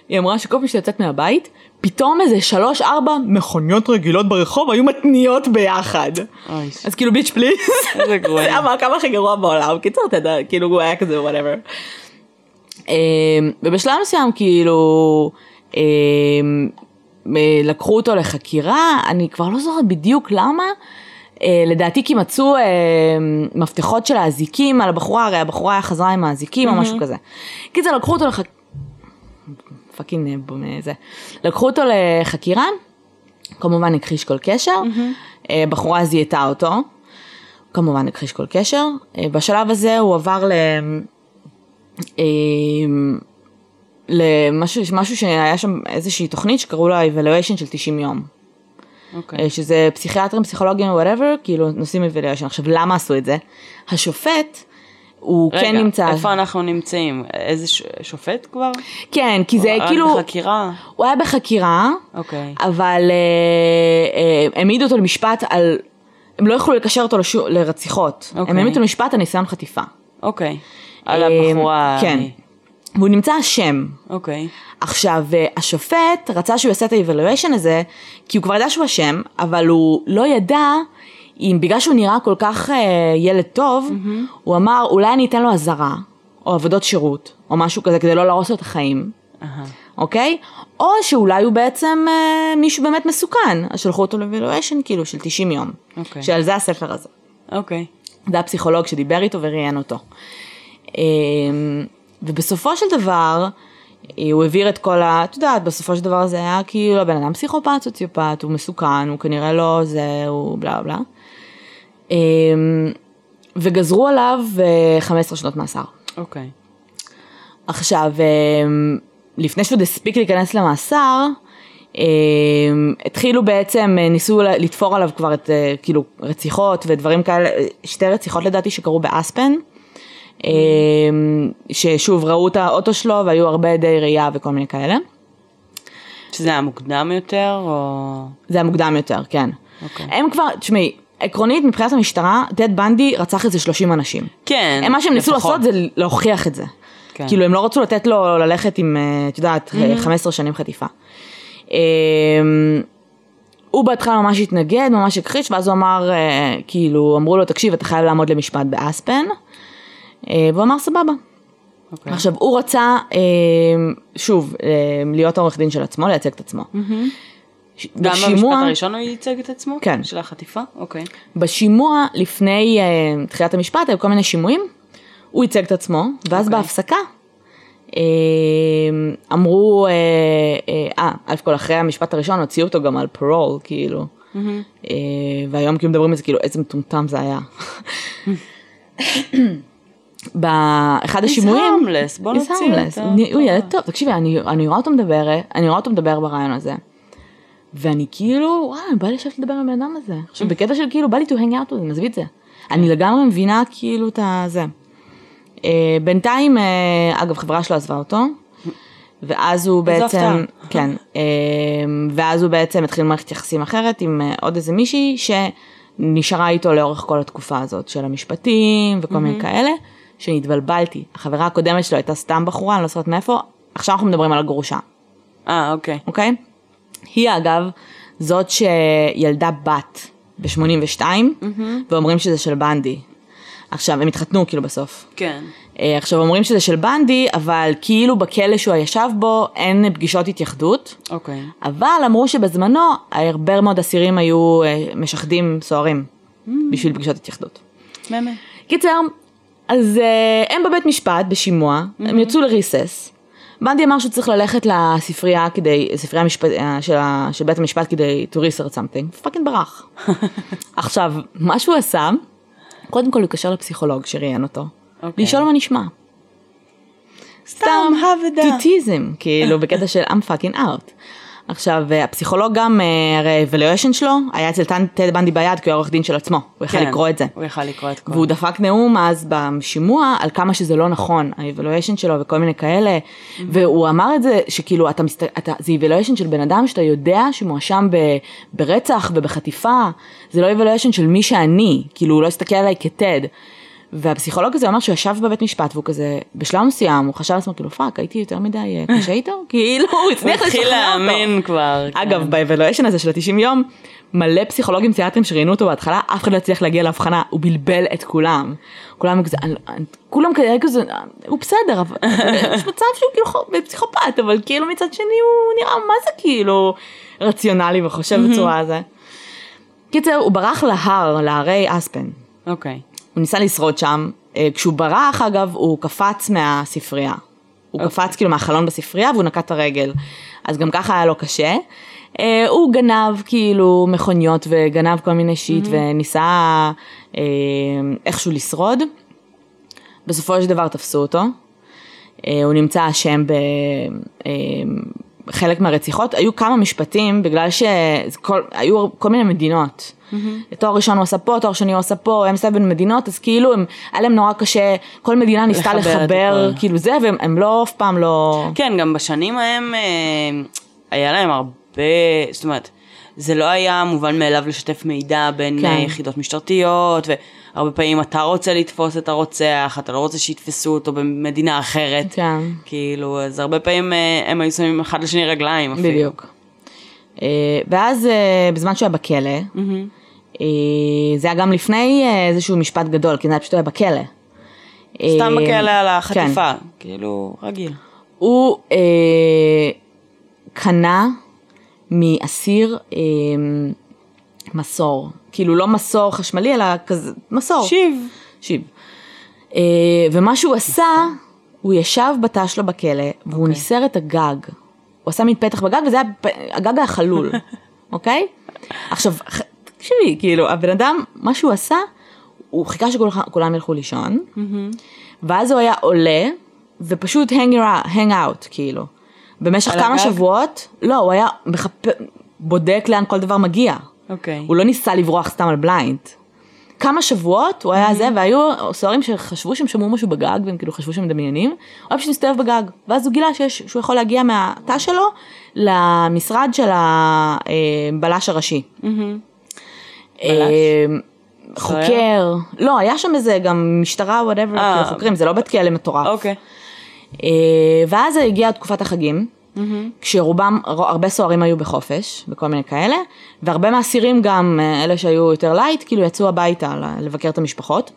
S1: היא אמרה שכל פעם שהיא יוצאת מהבית, פתאום איזה שלוש ארבע מכוניות רגילות ברחוב היו מתניעות ביחד. אז כאילו bitch
S2: please. גרוע.
S1: זה המעקב הכי גרוע בעולם. קיצור, אתה יודע, כאילו הוא היה כזה whatever. ובשלב מסוים כאילו אמ, אה, לקחו אותו לחקירה, אני כבר לא זוכרת בדיוק למה. אה, לדעתי כי מצאו אה, מפתחות של האזיקים על הבחורה, הרי הבחורה היה חזרה עם האזיקים או משהו כזה. קיצר, לקחו אותו לחקירה, fucking אה, אה, זה. לקחו אותו לחקירה, כמובן הכחיש כל קשר, אה, בחורה זיהתה אותו, כמובן הכחיש כל קשר. אה, בשלב הזה הוא עבר ל... אה, למשהו משהו שהיה שם איזושהי תוכנית שקראו לה evaluation של 90 יום.
S2: אוקיי.
S1: אה, שזה פסיכיאטרים, פסיכולוגים, whatever, כאילו עושים evaluation. עכשיו למה עשו את זה? השופט, הוא כן
S2: רגע,
S1: נמצא,
S2: איפה אנחנו נמצאים? איזה ש- שופט כבר?
S1: כן, כי זה
S2: רק
S1: כאילו,
S2: בחקירה?
S1: הוא היה בחקירה,
S2: אוקיי.
S1: אבל אה, אה, העמידו אותו למשפט על, הם לא יכלו לקשר אותו לשו, לרציחות, הם
S2: אוקיי.
S1: העמידו אותו למשפט על ניסיון חטיפה.
S2: אוקיי. על
S1: אה,
S2: הבחורה...
S1: כן. והוא נמצא אשם.
S2: אוקיי.
S1: עכשיו, אה, השופט רצה שהוא יעשה את ה-evaluation הזה, כי הוא כבר ידע שהוא אשם, אבל הוא לא ידע אם בגלל שהוא נראה כל כך אה, ילד טוב, הוא אמר, אולי אני אתן לו אזהרה, או עבודות שירות, או משהו כזה, כדי לא להרוס לו את החיים. אוקיי? או שאולי הוא בעצם אה, מישהו באמת מסוכן, אז שלחו אותו ל-evaluation כאילו של 90 יום.
S2: אוקיי.
S1: שעל זה הספר הזה.
S2: אוקיי.
S1: זה הפסיכולוג שדיבר איתו וראיין אותו. אה, ובסופו של דבר, אה, הוא העביר את כל ה... את יודעת, בסופו של דבר זה היה כאילו הבן אדם פסיכופת, סוציופט, הוא מסוכן, הוא כנראה לא זה, הוא בלה בלה. אה, וגזרו עליו אה, 15 שנות מאסר.
S2: אוקיי.
S1: עכשיו, אה, לפני שהוא הספיק להיכנס למאסר, אה, התחילו בעצם, אה, ניסו לתפור עליו כבר את, אה, כאילו, רציחות ודברים כאלה, אה, שתי רציחות לדעתי שקרו באספן, אה, ששוב, ראו את האוטו שלו והיו הרבה עדי ראייה וכל מיני כאלה.
S2: שזה היה מוקדם יותר, או...
S1: זה היה מוקדם יותר, כן.
S2: אוקיי.
S1: הם כבר, תשמעי, עקרונית מבחינת המשטרה, טד בנדי רצח איזה 30 אנשים.
S2: כן,
S1: הם, מה שהם ניסו. לעשות זה להוכיח את זה.
S2: כן.
S1: כאילו הם לא רצו לתת לו ללכת עם, אה, את יודעת, 15 שנים חטיפה. אה, הוא בהתחלה ממש התנגד, ממש הכחיש, ואז הוא אמר, אה, כאילו, אמרו לו, תקשיב, אתה חייב לעמוד למשפט באספן. אה, והוא אמר, סבבה.
S2: אוקיי.
S1: עכשיו, הוא רצה, אה, שוב, אה, להיות העורך דין של עצמו, לייצג את עצמו. ש-
S2: גם במשפט הראשון הוא ייצג את עצמו?
S1: כן.
S2: של החטיפה? אוקיי.
S1: בשימוע לפני תחילת המשפט היו כל מיני שימועים, הוא ייצג את עצמו, ואז
S2: אוקיי.
S1: בהפסקה אמרו, אה, אלף כל אחרי המשפט הראשון הוציאו אותו גם על פרול, כאילו, אה, והיום כאילו מדברים על זה, כאילו איזה מטומטם זה היה. באחד השימועים,
S2: harmless, בוא
S1: He's
S2: נוציא. אותו.
S1: הוא- ילד טוב, תקשיבי, אני אני רואה אותו מדבר, אני רואה אותו מדבר ברעיון הזה. ואני כאילו, וואי, בא לי לשבת לדבר עם הבן אדם הזה. עכשיו, בקטע של כאילו, בא לי to hang out with him, עזבי את זה. אני לגמרי מבינה כאילו את הזה. אה, בינתיים, אה, אגב, חברה שלו עזבה אותו, ואז הוא בעצם. כן, אה, ואז הוא בעצם התחיל מערכת יחסים אחרת עם אה, עוד איזה מישהי שנשארה איתו לאורך כל התקופה הזאת של המשפטים וכל מיני כאלה, שנתבלבלתי. החברה הקודמת שלו הייתה סתם בחורה, אני לא זוכרת מאיפה, עכשיו אנחנו מדברים על הגרושה.
S2: אה, אוקיי.
S1: אוקיי? היא אגב זאת שילדה בת ב-82, ואומרים שזה של בנדי. עכשיו, הם התחתנו כאילו בסוף.
S2: כן.
S1: אה, עכשיו אומרים שזה של בנדי, אבל כאילו בכלא שהוא ישב בו אין פגישות התייחדות,
S2: אוקיי.
S1: אבל אמרו שבזמנו הרבה מאוד אסירים היו אה, משחדים סוהרים בשביל פגישות התייחדות.
S2: באמת.
S1: קיצר, אז uh, הם בבית משפט בשימוע, הם יצאו ל recess. בנדי אמר שהוא צריך ללכת לספרייה כדי, ספרייה משפט, אה, של, של בית המשפט כדי to research something, fucking ברח. עכשיו, מה שהוא עשה, קודם כל הוא התקשר לפסיכולוג שראיין אותו,
S2: אוקיי.
S1: לשאול מה נשמע.
S2: סתם,
S1: to tease him, כאילו בקטע של I'm fucking out. עכשיו, אה, הפסיכולוג גם, אה, הרי evaluation שלו היה אצל טד בנדי ביד כי הוא עורך דין של עצמו, הוא יכל
S2: כן.
S1: לקרוא את זה.
S2: הוא יכל לקרוא את כל...
S1: והוא דפק נאום אז בשימוע על כמה שזה לא נכון, ה-evaluation שלו וכל מיני כאלה, והוא אמר את זה שכאילו אתה, מסת... אתה זה evaluation של בן אדם שאתה יודע שמואשם ב... ברצח ובחטיפה, זה לא evaluation של מי שאני, כאילו הוא לא הסתכל עליי כטד. והפסיכולוג הזה אומר שהוא ישב בבית משפט והוא כזה, בשלב מסוים הוא חשב לעצמו כאילו fuck הייתי יותר מדי אה, קשה איתו, כאילו הוא
S2: הוא
S1: הצליח
S2: התחיל
S1: לשכנע אותו.
S2: להאמין כבר.
S1: אגב,
S2: כן.
S1: ב-evaluation הזה של ה-90 יום, מלא פסיכולוגים פסיכיאטרים שראיינו אותו בהתחלה, אף אחד לא הצליח להגיע להבחנה, הוא בלבל את כולם. כולם כזה, אני- כולם כזה, הוא בסדר, אבל יש מצב שהוא כאילו פסיכופת, אבל כאילו מצד שני הוא נראה מה זה כאילו רציונלי וחושב בצורה הזה. קיצר, הוא ברח להר, להרי אספן.
S2: אוקיי.
S1: הוא ניסה לשרוד שם, אה, כשהוא ברח אגב הוא קפץ מהספרייה. הוא
S2: אוקיי.
S1: קפץ כאילו מהחלון בספרייה והוא נקע את הרגל. אז גם ככה היה לו קשה. אה, הוא גנב כאילו מכוניות וגנב כל מיני שיט וניסה אה, איכשהו לשרוד. בסופו של דבר תפסו אותו. הוא נמצא אשם בחלק מהרציחות. היו כמה משפטים בגלל שהיו כל מיני מדינות. תואר ראשון הוא עשה פה, תואר שני הוא עשה פה, הם עשה בין מדינות, אז כאילו הם, היה להם נורא קשה, כל מדינה ניסתה
S2: לחבר
S1: לחבר. כאילו זה, והם הם לא, אף פעם לא...
S2: כן, גם בשנים ההם אה, היה להם הרבה, זאת אומרת, זה לא היה מובן מאליו לשתף מידע בין
S1: כן.
S2: כן. יחידות משטרתיות, והרבה פעמים אתה רוצה לתפוס את הרוצח, אתה לא רוצה שיתפסו אותו במדינה אחרת.
S1: כן.
S2: כאילו, אז הרבה פעמים אה, הם היו שמים אחד לשני רגליים אפילו.
S1: בדיוק. אה, ואז אה, בזמן שהוא היה בכלא, אה, זה היה גם לפני אה, איזשהו משפט גדול, כי זה היה פשוט היה בכלא.
S2: סתם
S1: אה,
S2: בכלא על
S1: כן.
S2: החטיפה, כאילו, רגיל.
S1: הוא אה, קנה מאסיר אה, מסור. כאילו לא מסור חשמלי, אלא כזה, מסור.
S2: שיב.
S1: שיב. אה, ומה שהוא עשה, הוא ישב בתא שלו בכלא, והוא ניסר את הגג. הוא עשה מין פתח בגג, וזה היה, הגג היה חלול, אוקיי? עכשיו, תקשיבי, כאילו, הבן אדם, מה שהוא עשה, הוא חיכה שכולם ילכו לישון, ואז הוא היה עולה, ופשוט hang, around, hang out, כאילו. במשך כמה
S2: הגג?
S1: שבועות, לא, הוא היה מחפ... בודק לאן כל דבר מגיע.
S2: אוקיי.
S1: הוא לא ניסה לברוח סתם על בליינד. כמה שבועות הוא היה זה, והיו סוהרים שחשבו שהם שמעו משהו בגג, והם כאילו חשבו שהם מדמיינים, הוא היה פשוט מסתובב בגג, ואז הוא גילה שיש, שהוא יכול להגיע מהתא שלו למשרד של הבלש הראשי. אה, חוקר, לא, היה שם איזה גם משטרה, whatever,
S2: אה.
S1: כאילו חוקרים, זה לא בית כלא מטורף.
S2: אוקיי.
S1: אה, ואז הגיעה תקופת החגים, כשרובם, ר- הרבה סוהרים היו בחופש, וכל מיני כאלה, והרבה מהאסירים גם, אה, אלה שהיו יותר light, כאילו יצאו הביתה לבקר את המשפחות.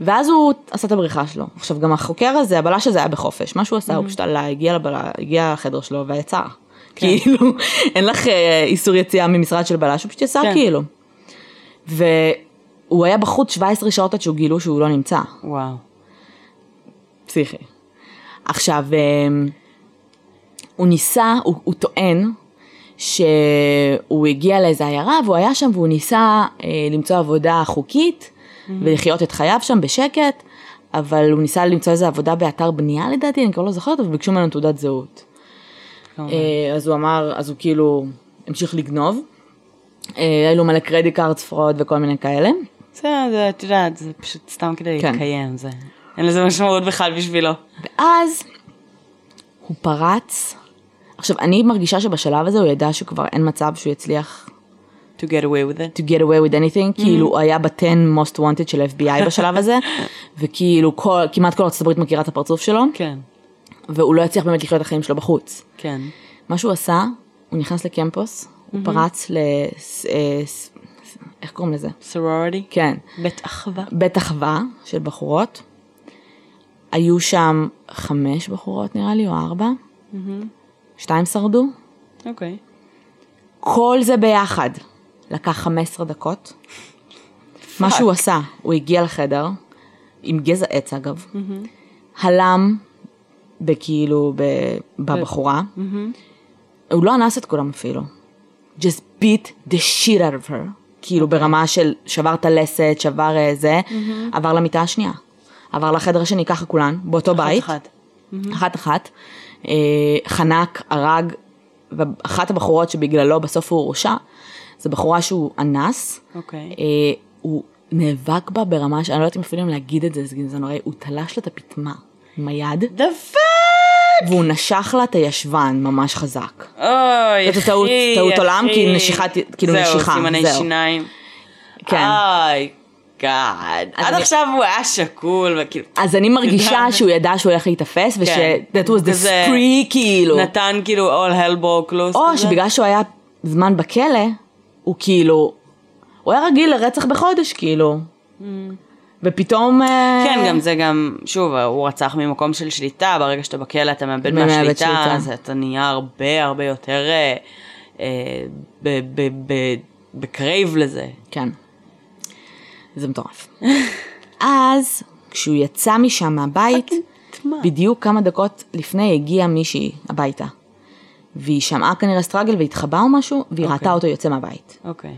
S1: ואז הוא עשה את הבריחה שלו. עכשיו גם החוקר הזה, הבלש הזה היה בחופש, מה שהוא עשה, הוא פשוט עלה, הגיע, לבלה, הגיע לחדר שלו ויצא. כאילו, אין לך אה, איסור יציאה ממשרד של בלש, הוא פשוט יצא
S2: כן.
S1: כאילו. והוא היה בחוץ 17 שעות עד שהוא גילו שהוא לא נמצא.
S2: וואו.
S1: פסיכי. עכשיו, אמ, הוא ניסה, הוא, הוא טוען שהוא הגיע לאיזה עיירה והוא היה שם והוא ניסה אה, למצוא עבודה חוקית ולחיות את חייו שם בשקט, אבל הוא ניסה למצוא איזה עבודה באתר בנייה לדעתי, אני כבר לא זוכרת, אבל ביקשו ממנו תעודת זהות. אה, אז הוא אמר, אז הוא כאילו המשיך לגנוב. אה, היה לו מלא credit cards fraud וכל מיני כאלה.
S2: זה, את יודעת, זה פשוט סתם כדי
S1: כן.
S2: להתקיים, זה... אין לזה משמעות בכלל בשבילו.
S1: ואז הוא פרץ. עכשיו, אני מרגישה שבשלב הזה הוא ידע שכבר אין מצב שהוא יצליח
S2: To get away with it.
S1: to get away with anything, כאילו הוא היה ב-10 most wanted של FBI בשלב הזה, וכאילו כל, כמעט כל ארצות הברית מכירה את הפרצוף שלו,
S2: כן,
S1: והוא לא יצליח באמת לחיות את החיים שלו בחוץ.
S2: כן.
S1: מה שהוא עשה, הוא נכנס לקמפוס, הוא פרץ ל... אה, איך קוראים לזה?
S2: סורוריטי?
S1: כן.
S2: בית אחווה.
S1: בית אחווה של בחורות. היו שם חמש בחורות נראה לי, או ארבע. שתיים שרדו.
S2: אוקיי.
S1: כל זה ביחד לקח 15 דקות. מה שהוא עשה, הוא הגיע לחדר, עם גזע עץ אגב, הלם בכאילו, בבחורה, הוא לא אנס את כולם אפילו. just beat the shit out of her. כאילו ברמה של שבר את הלסת, שבר אה, זה, עבר למיטה השנייה. עבר לחדר השני, ככה כולן, באותו בית.
S2: אחת.
S1: אחת אחת, אה, חנק, הרג, ואחת הבחורות שבגללו בסוף הוא הורשע, זו בחורה שהוא אנס,
S2: אוקיי.
S1: אה, הוא נאבק בה ברמה שאני לא יודעת אם אפילו להגיד את זה זה נורא, הוא תלש לה את הפטמה עם היד,
S2: The fuck!
S1: והוא נשך לה את הישבן ממש חזק.
S2: אוי,
S1: זאת טעות-
S2: אחי,
S1: טעות עולם,
S2: אחי.
S1: כי נשיכת- כאילו נשיכה,
S2: זהו, סימני
S1: זהו.
S2: שיניים.
S1: כן.
S2: אוי, גאד. עד
S1: אני-
S2: עכשיו הוא היה שקול, וכאילו...
S1: אז אני מרגישה. שהוא ידע שהוא הולך להיתפס, וש...
S2: כן.
S1: that was the spree כאילו.
S2: נתן כאילו all hell broke loose.
S1: או
S2: כזה.
S1: שבגלל שהוא היה זמן בכלא, הוא כאילו, הוא היה רגיל לרצח בחודש כאילו. ופתאום... אה,
S2: כן, גם זה גם, שוב, הוא רצח ממקום של שליטה, ברגע שאתה בכלא אתה מאבד מהשליטה,
S1: שליטה.
S2: אז אתה נהיה הרבה הרבה יותר אה, אה, ב crave לזה.
S1: כן. זה מטורף. אז, כשהוא יצא משם מהבית,
S2: מה?
S1: בדיוק כמה דקות לפני הגיעה מישהי הביתה. והיא שמעה כנראה struggle והתחבאה או משהו, והיא ראתה אותו יוצא מהבית.
S2: אוקיי.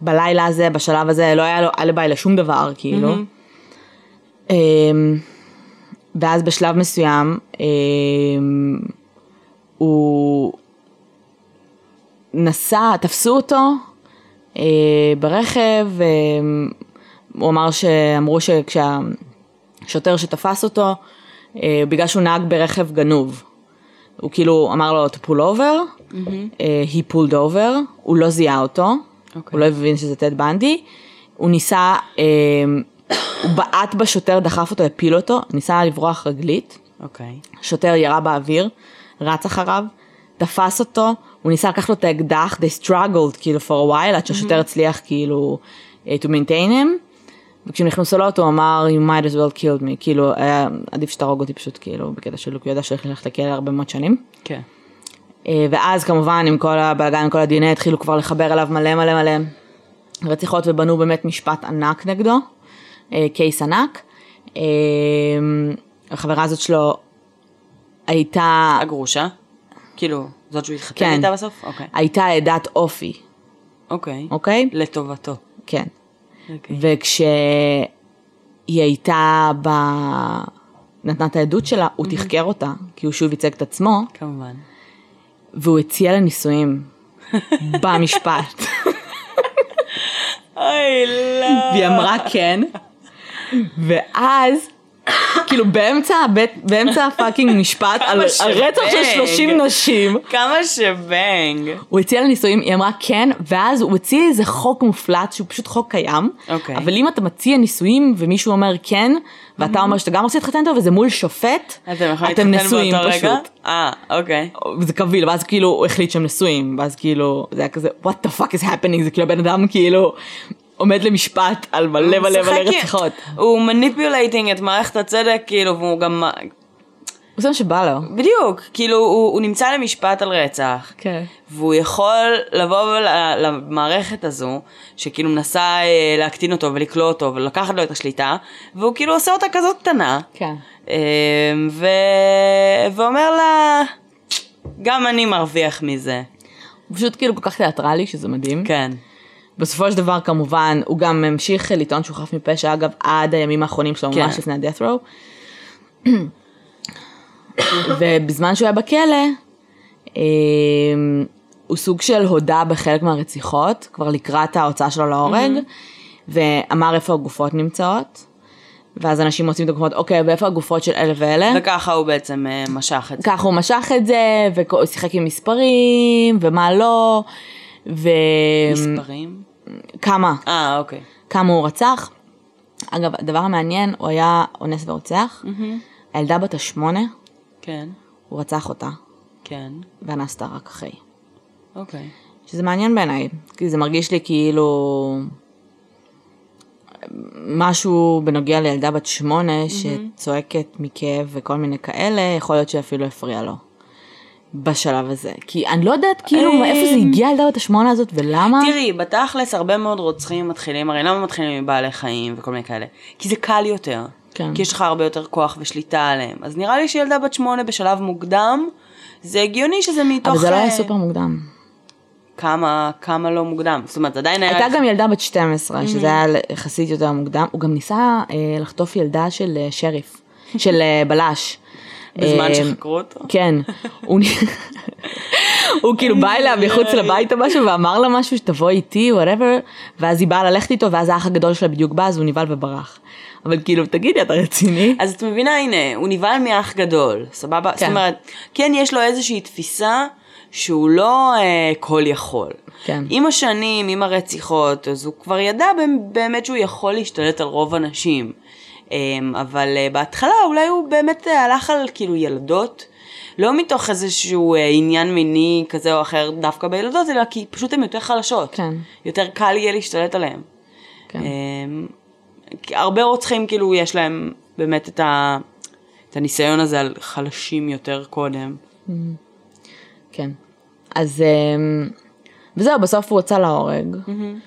S1: בלילה הזה, בשלב הזה, לא היה לו אליבי לשום דבר, כאילו. אמ, ואז בשלב מסוים, אמ, הוא נסע, תפסו אותו אה, ברכב, אמ, הוא אמר שאמרו שכשהשוטר שתפס אותו, אה, בגלל שהוא נהג ברכב גנוב, הוא כאילו אמר לו to pull over, אה, he pulled over, הוא לא זיהה אותו,
S2: אוקיי.
S1: הוא לא הבין שזה טד בנדי, הוא ניסה, אה, הוא בעט בשוטר, דחף אותו, הפיל אותו, ניסה לברוח רגלית,
S2: אוקיי.
S1: שוטר ירה באוויר, רץ אחריו, תפס אותו, הוא ניסה לקחת לו את האקדח, they struggled כאילו for a while, עד שהשוטר הצליח כאילו אה, to maintain him, וכשהם נכנסו לאוטו הוא אמר you might as well killed me, כאילו היה עדיף שתהרוג אותי פשוט כאילו בקטע שלו, כי הוא ידע שהולך ללכת לכלא הרבה מאוד שנים.
S2: כן.
S1: אה, ואז כמובן עם כל הבלאגן, עם כל ה-DNA התחילו כבר לחבר אליו מלא מלא מלא רציחות ובנו באמת משפט ענק נגדו, אה, קייס ענק. אה, החברה הזאת שלו הייתה,
S2: הגרושה? כאילו, זאת שהוא התחתן
S1: כן.
S2: איתה בסוף? אוקיי.
S1: הייתה עדת אופי,
S2: אוקיי.
S1: אוקיי?
S2: לטובתו.
S1: כן.
S2: אוקיי.
S1: וכשהיא הייתה ב... נתנה את העדות שלה, הוא תחקר אותה, כי הוא שוב ייצג את עצמו,
S2: כמובן.
S1: והוא הציע לה נישואים במשפט.
S2: אוי, לא.
S1: והיא אמרה כן, ואז, כאילו באמצע, הבית- באמצע הפאקינג משפט על על
S2: שבנג.
S1: רצח של 30 נשים,
S2: כמה שבנג.
S1: הוא הציע לה נישואים, היא אמרה כן, ואז הוא הציע איזה חוק מופלט שהוא פשוט חוק קיים,
S2: אוקיי.
S1: אבל אם אתה מציע נישואים ומישהו אומר כן, ואתה אומר שאתה גם רוצה להתחתן איתו וזה מול שופט,
S2: אתם
S1: נשואים? פשוט.
S2: אה, אוקיי.
S1: וזה קביל, ואז כאילו הוא החליט שהם נשואים, ואז כאילו זה היה כזה what the fuck is happening, זה כאילו הבן אדם כאילו עומד למשפט על מלא מלא מלא רציחות.
S2: הוא manipulating את מערכת הצדק, כאילו, והוא גם...
S1: זה מה שבא לו.
S2: בדיוק, כאילו, הוא, הוא נמצא למשפט על רצח.
S1: כן.
S2: והוא יכול לבוא למערכת הזו, שכאילו מנסה אה, להקטין אותו ולכלוא אותו ולקחת לו את השליטה, והוא כאילו עושה אותה כזאת קטנה,
S1: כן.
S2: אה, ו... ואומר לה, גם אני מרוויח מזה.
S1: הוא פשוט כאילו כל כך תיאטרלי שזה מדהים.
S2: כן.
S1: בסופו של דבר כמובן הוא גם המשיך לטעון שהוא חף מפשע אגב עד הימים האחרונים שלו
S2: כן.
S1: ממש לפני ה-death row. ובזמן שהוא היה בכלא אה, הוא סוג של הודה בחלק מהרציחות כבר לקראת ההוצאה שלו להורג ואמר איפה הגופות נמצאות. ואז אנשים מוצאים את הגופות אוקיי ואיפה הגופות של אלה ואלה.
S2: וככה הוא בעצם אה, משך את זה.
S1: ככה הוא משך את זה והוא שיחק עם מספרים ומה לא. ו...
S2: מספרים?
S1: כמה,
S2: אה, אוקיי.
S1: כמה הוא רצח. אגב, הדבר המעניין, הוא היה אונס ורוצח. הילדה בת השמונה,
S2: כן,
S1: הוא רצח אותה,
S2: כן,
S1: ואנס אותה רק אחרי.
S2: אוקיי.
S1: שזה מעניין בעיניי, כי זה מרגיש לי כאילו משהו בנוגע לילדה בת שמונה שצועקת מכאב וכל מיני כאלה, יכול להיות שאפילו הפריע לו. בשלב הזה. כי אני לא יודעת כאילו מאיפה זה הגיע הילדה בת השמונה הזאת ולמה.
S2: תראי, בתכלס הרבה מאוד רוצחים מתחילים, הרי למה מתחילים מבעלי חיים וכל מיני כאלה? כי זה קל יותר.
S1: כן.
S2: כי יש לך הרבה יותר כוח ושליטה עליהם. אז נראה לי שילדה בת שמונה בשלב מוקדם, זה הגיוני שזה מתוך...
S1: אבל זה לא היה
S2: אה,
S1: סופר מוקדם.
S2: כמה, כמה לא מוקדם. זאת אומרת, עדיין היה...
S1: הייתה גם ילדה בת 12, שזה היה יחסית יותר מוקדם. הוא גם ניסה אה, לחטוף ילדה של אה, שריף, של אה, בלש.
S2: בזמן
S1: אה,
S2: שחקרו אותו?
S1: כן. הוא כאילו בא אליה מחוץ לבית או משהו ואמר לה משהו שתבוא איתי, whatever, ואז היא באה ללכת איתו, ואז האח הגדול שלה בדיוק בא, אז הוא נבהל וברח. אבל כאילו, תגידי, אתה רציני?
S2: אז את מבינה, הנה, הוא נבהל מאח גדול, סבבה?
S1: כן.
S2: זאת אומרת, כן, יש לו איזושהי תפיסה שהוא לא אה, כל יכול.
S1: כן.
S2: עם השנים, עם הרציחות, אז הוא כבר ידע באמת שהוא יכול להשתלט על רוב הנשים. אה, אבל אה, בהתחלה אולי הוא באמת אה, הלך על כאילו ילדות, לא מתוך איזשהו אה, עניין מיני כזה או אחר דווקא בילדות, אלא כי פשוט הן יותר חלשות.
S1: כן.
S2: יותר קל יהיה להשתלט עליהן.
S1: כן.
S2: אמ, הרבה רוצחים כאילו יש להם באמת את, ה, את הניסיון הזה על חלשים יותר קודם.
S1: כן. אז אמ, וזהו, בסוף הוא הוצא להורג. אמ,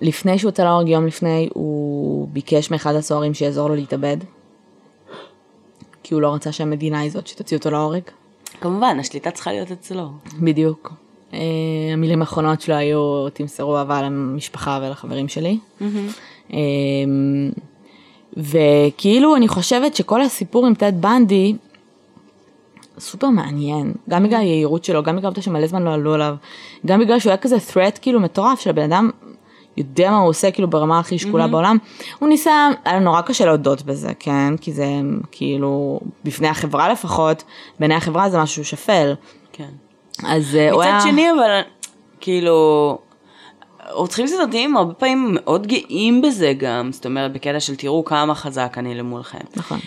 S1: לפני שהוא הוצא להורג, יום לפני, הוא ביקש מאחד הסוהרים שיעזור לו להתאבד. כי הוא לא רצה שהמדינה היא זאת שתוציא אותו להורג.
S2: כמובן, השליטה צריכה להיות אצלו.
S1: בדיוק. אה, המילים האחרונות שלו היו, תמסרו אהבה למשפחה ולחברים שלי. אה, וכאילו אני חושבת שכל הסיפור עם טד בנדי סופר מעניין, גם בגלל היהירות שלו, גם בגלל העובדה שמלא זמן לא עלו עליו, גם בגלל שהוא היה כזה threat כאילו מטורף של הבן אדם יודע מה הוא עושה כאילו ברמה הכי שקולה בעולם. הוא ניסה, היה לו נורא קשה להודות בזה, כן? כי זה כאילו, בפני החברה לפחות, בעיני החברה זה משהו שפל.
S2: כן.
S1: אז אה, הוא היה...
S2: מצד שני, אבל כאילו, רוצחים סדרתיים הרבה פעמים מאוד גאים בזה גם, זאת אומרת, בקטע של תראו כמה חזק אני למולכם.
S1: נכון.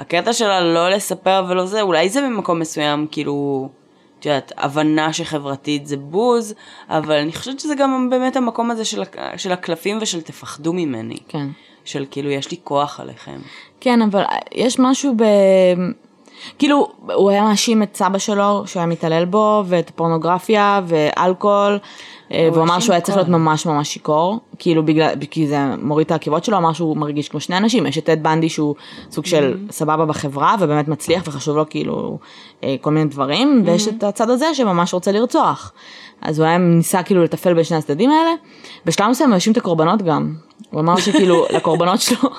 S2: והקטע שלה לא לספר ולא זה, אולי זה במקום מסוים, כאילו, את יודעת, הבנה שחברתית זה בוז, אבל אני חושבת שזה גם באמת המקום הזה של, של הקלפים ושל תפחדו ממני.
S1: כן.
S2: של כאילו, יש לי כוח עליכם.
S1: כן, אבל יש משהו ב... כאילו, הוא היה מאשים את סבא שלו, שהוא היה מתעלל בו, ואת הפורנוגרפיה, ואלכוהול, והוא אמר שהוא היה צריך. להיות ממש ממש שיכור, כאילו בגלל, כי זה מוריד את העקיבות שלו, אמר שהוא מרגיש כמו שני אנשים, יש את טד בנדי שהוא סוג של
S2: Mm-hmm.
S1: סבבה בחברה, ובאמת מצליח וחשוב לו כאילו אה, כל מיני דברים, ויש
S2: Mm-hmm.
S1: את הצד הזה שממש רוצה לרצוח. אז הוא היה ניסה כאילו לטפל בין שני הצדדים האלה, בשלב מסוים הוא האשים את הקורבנות גם. הוא אמר שכאילו לקורבנות שלו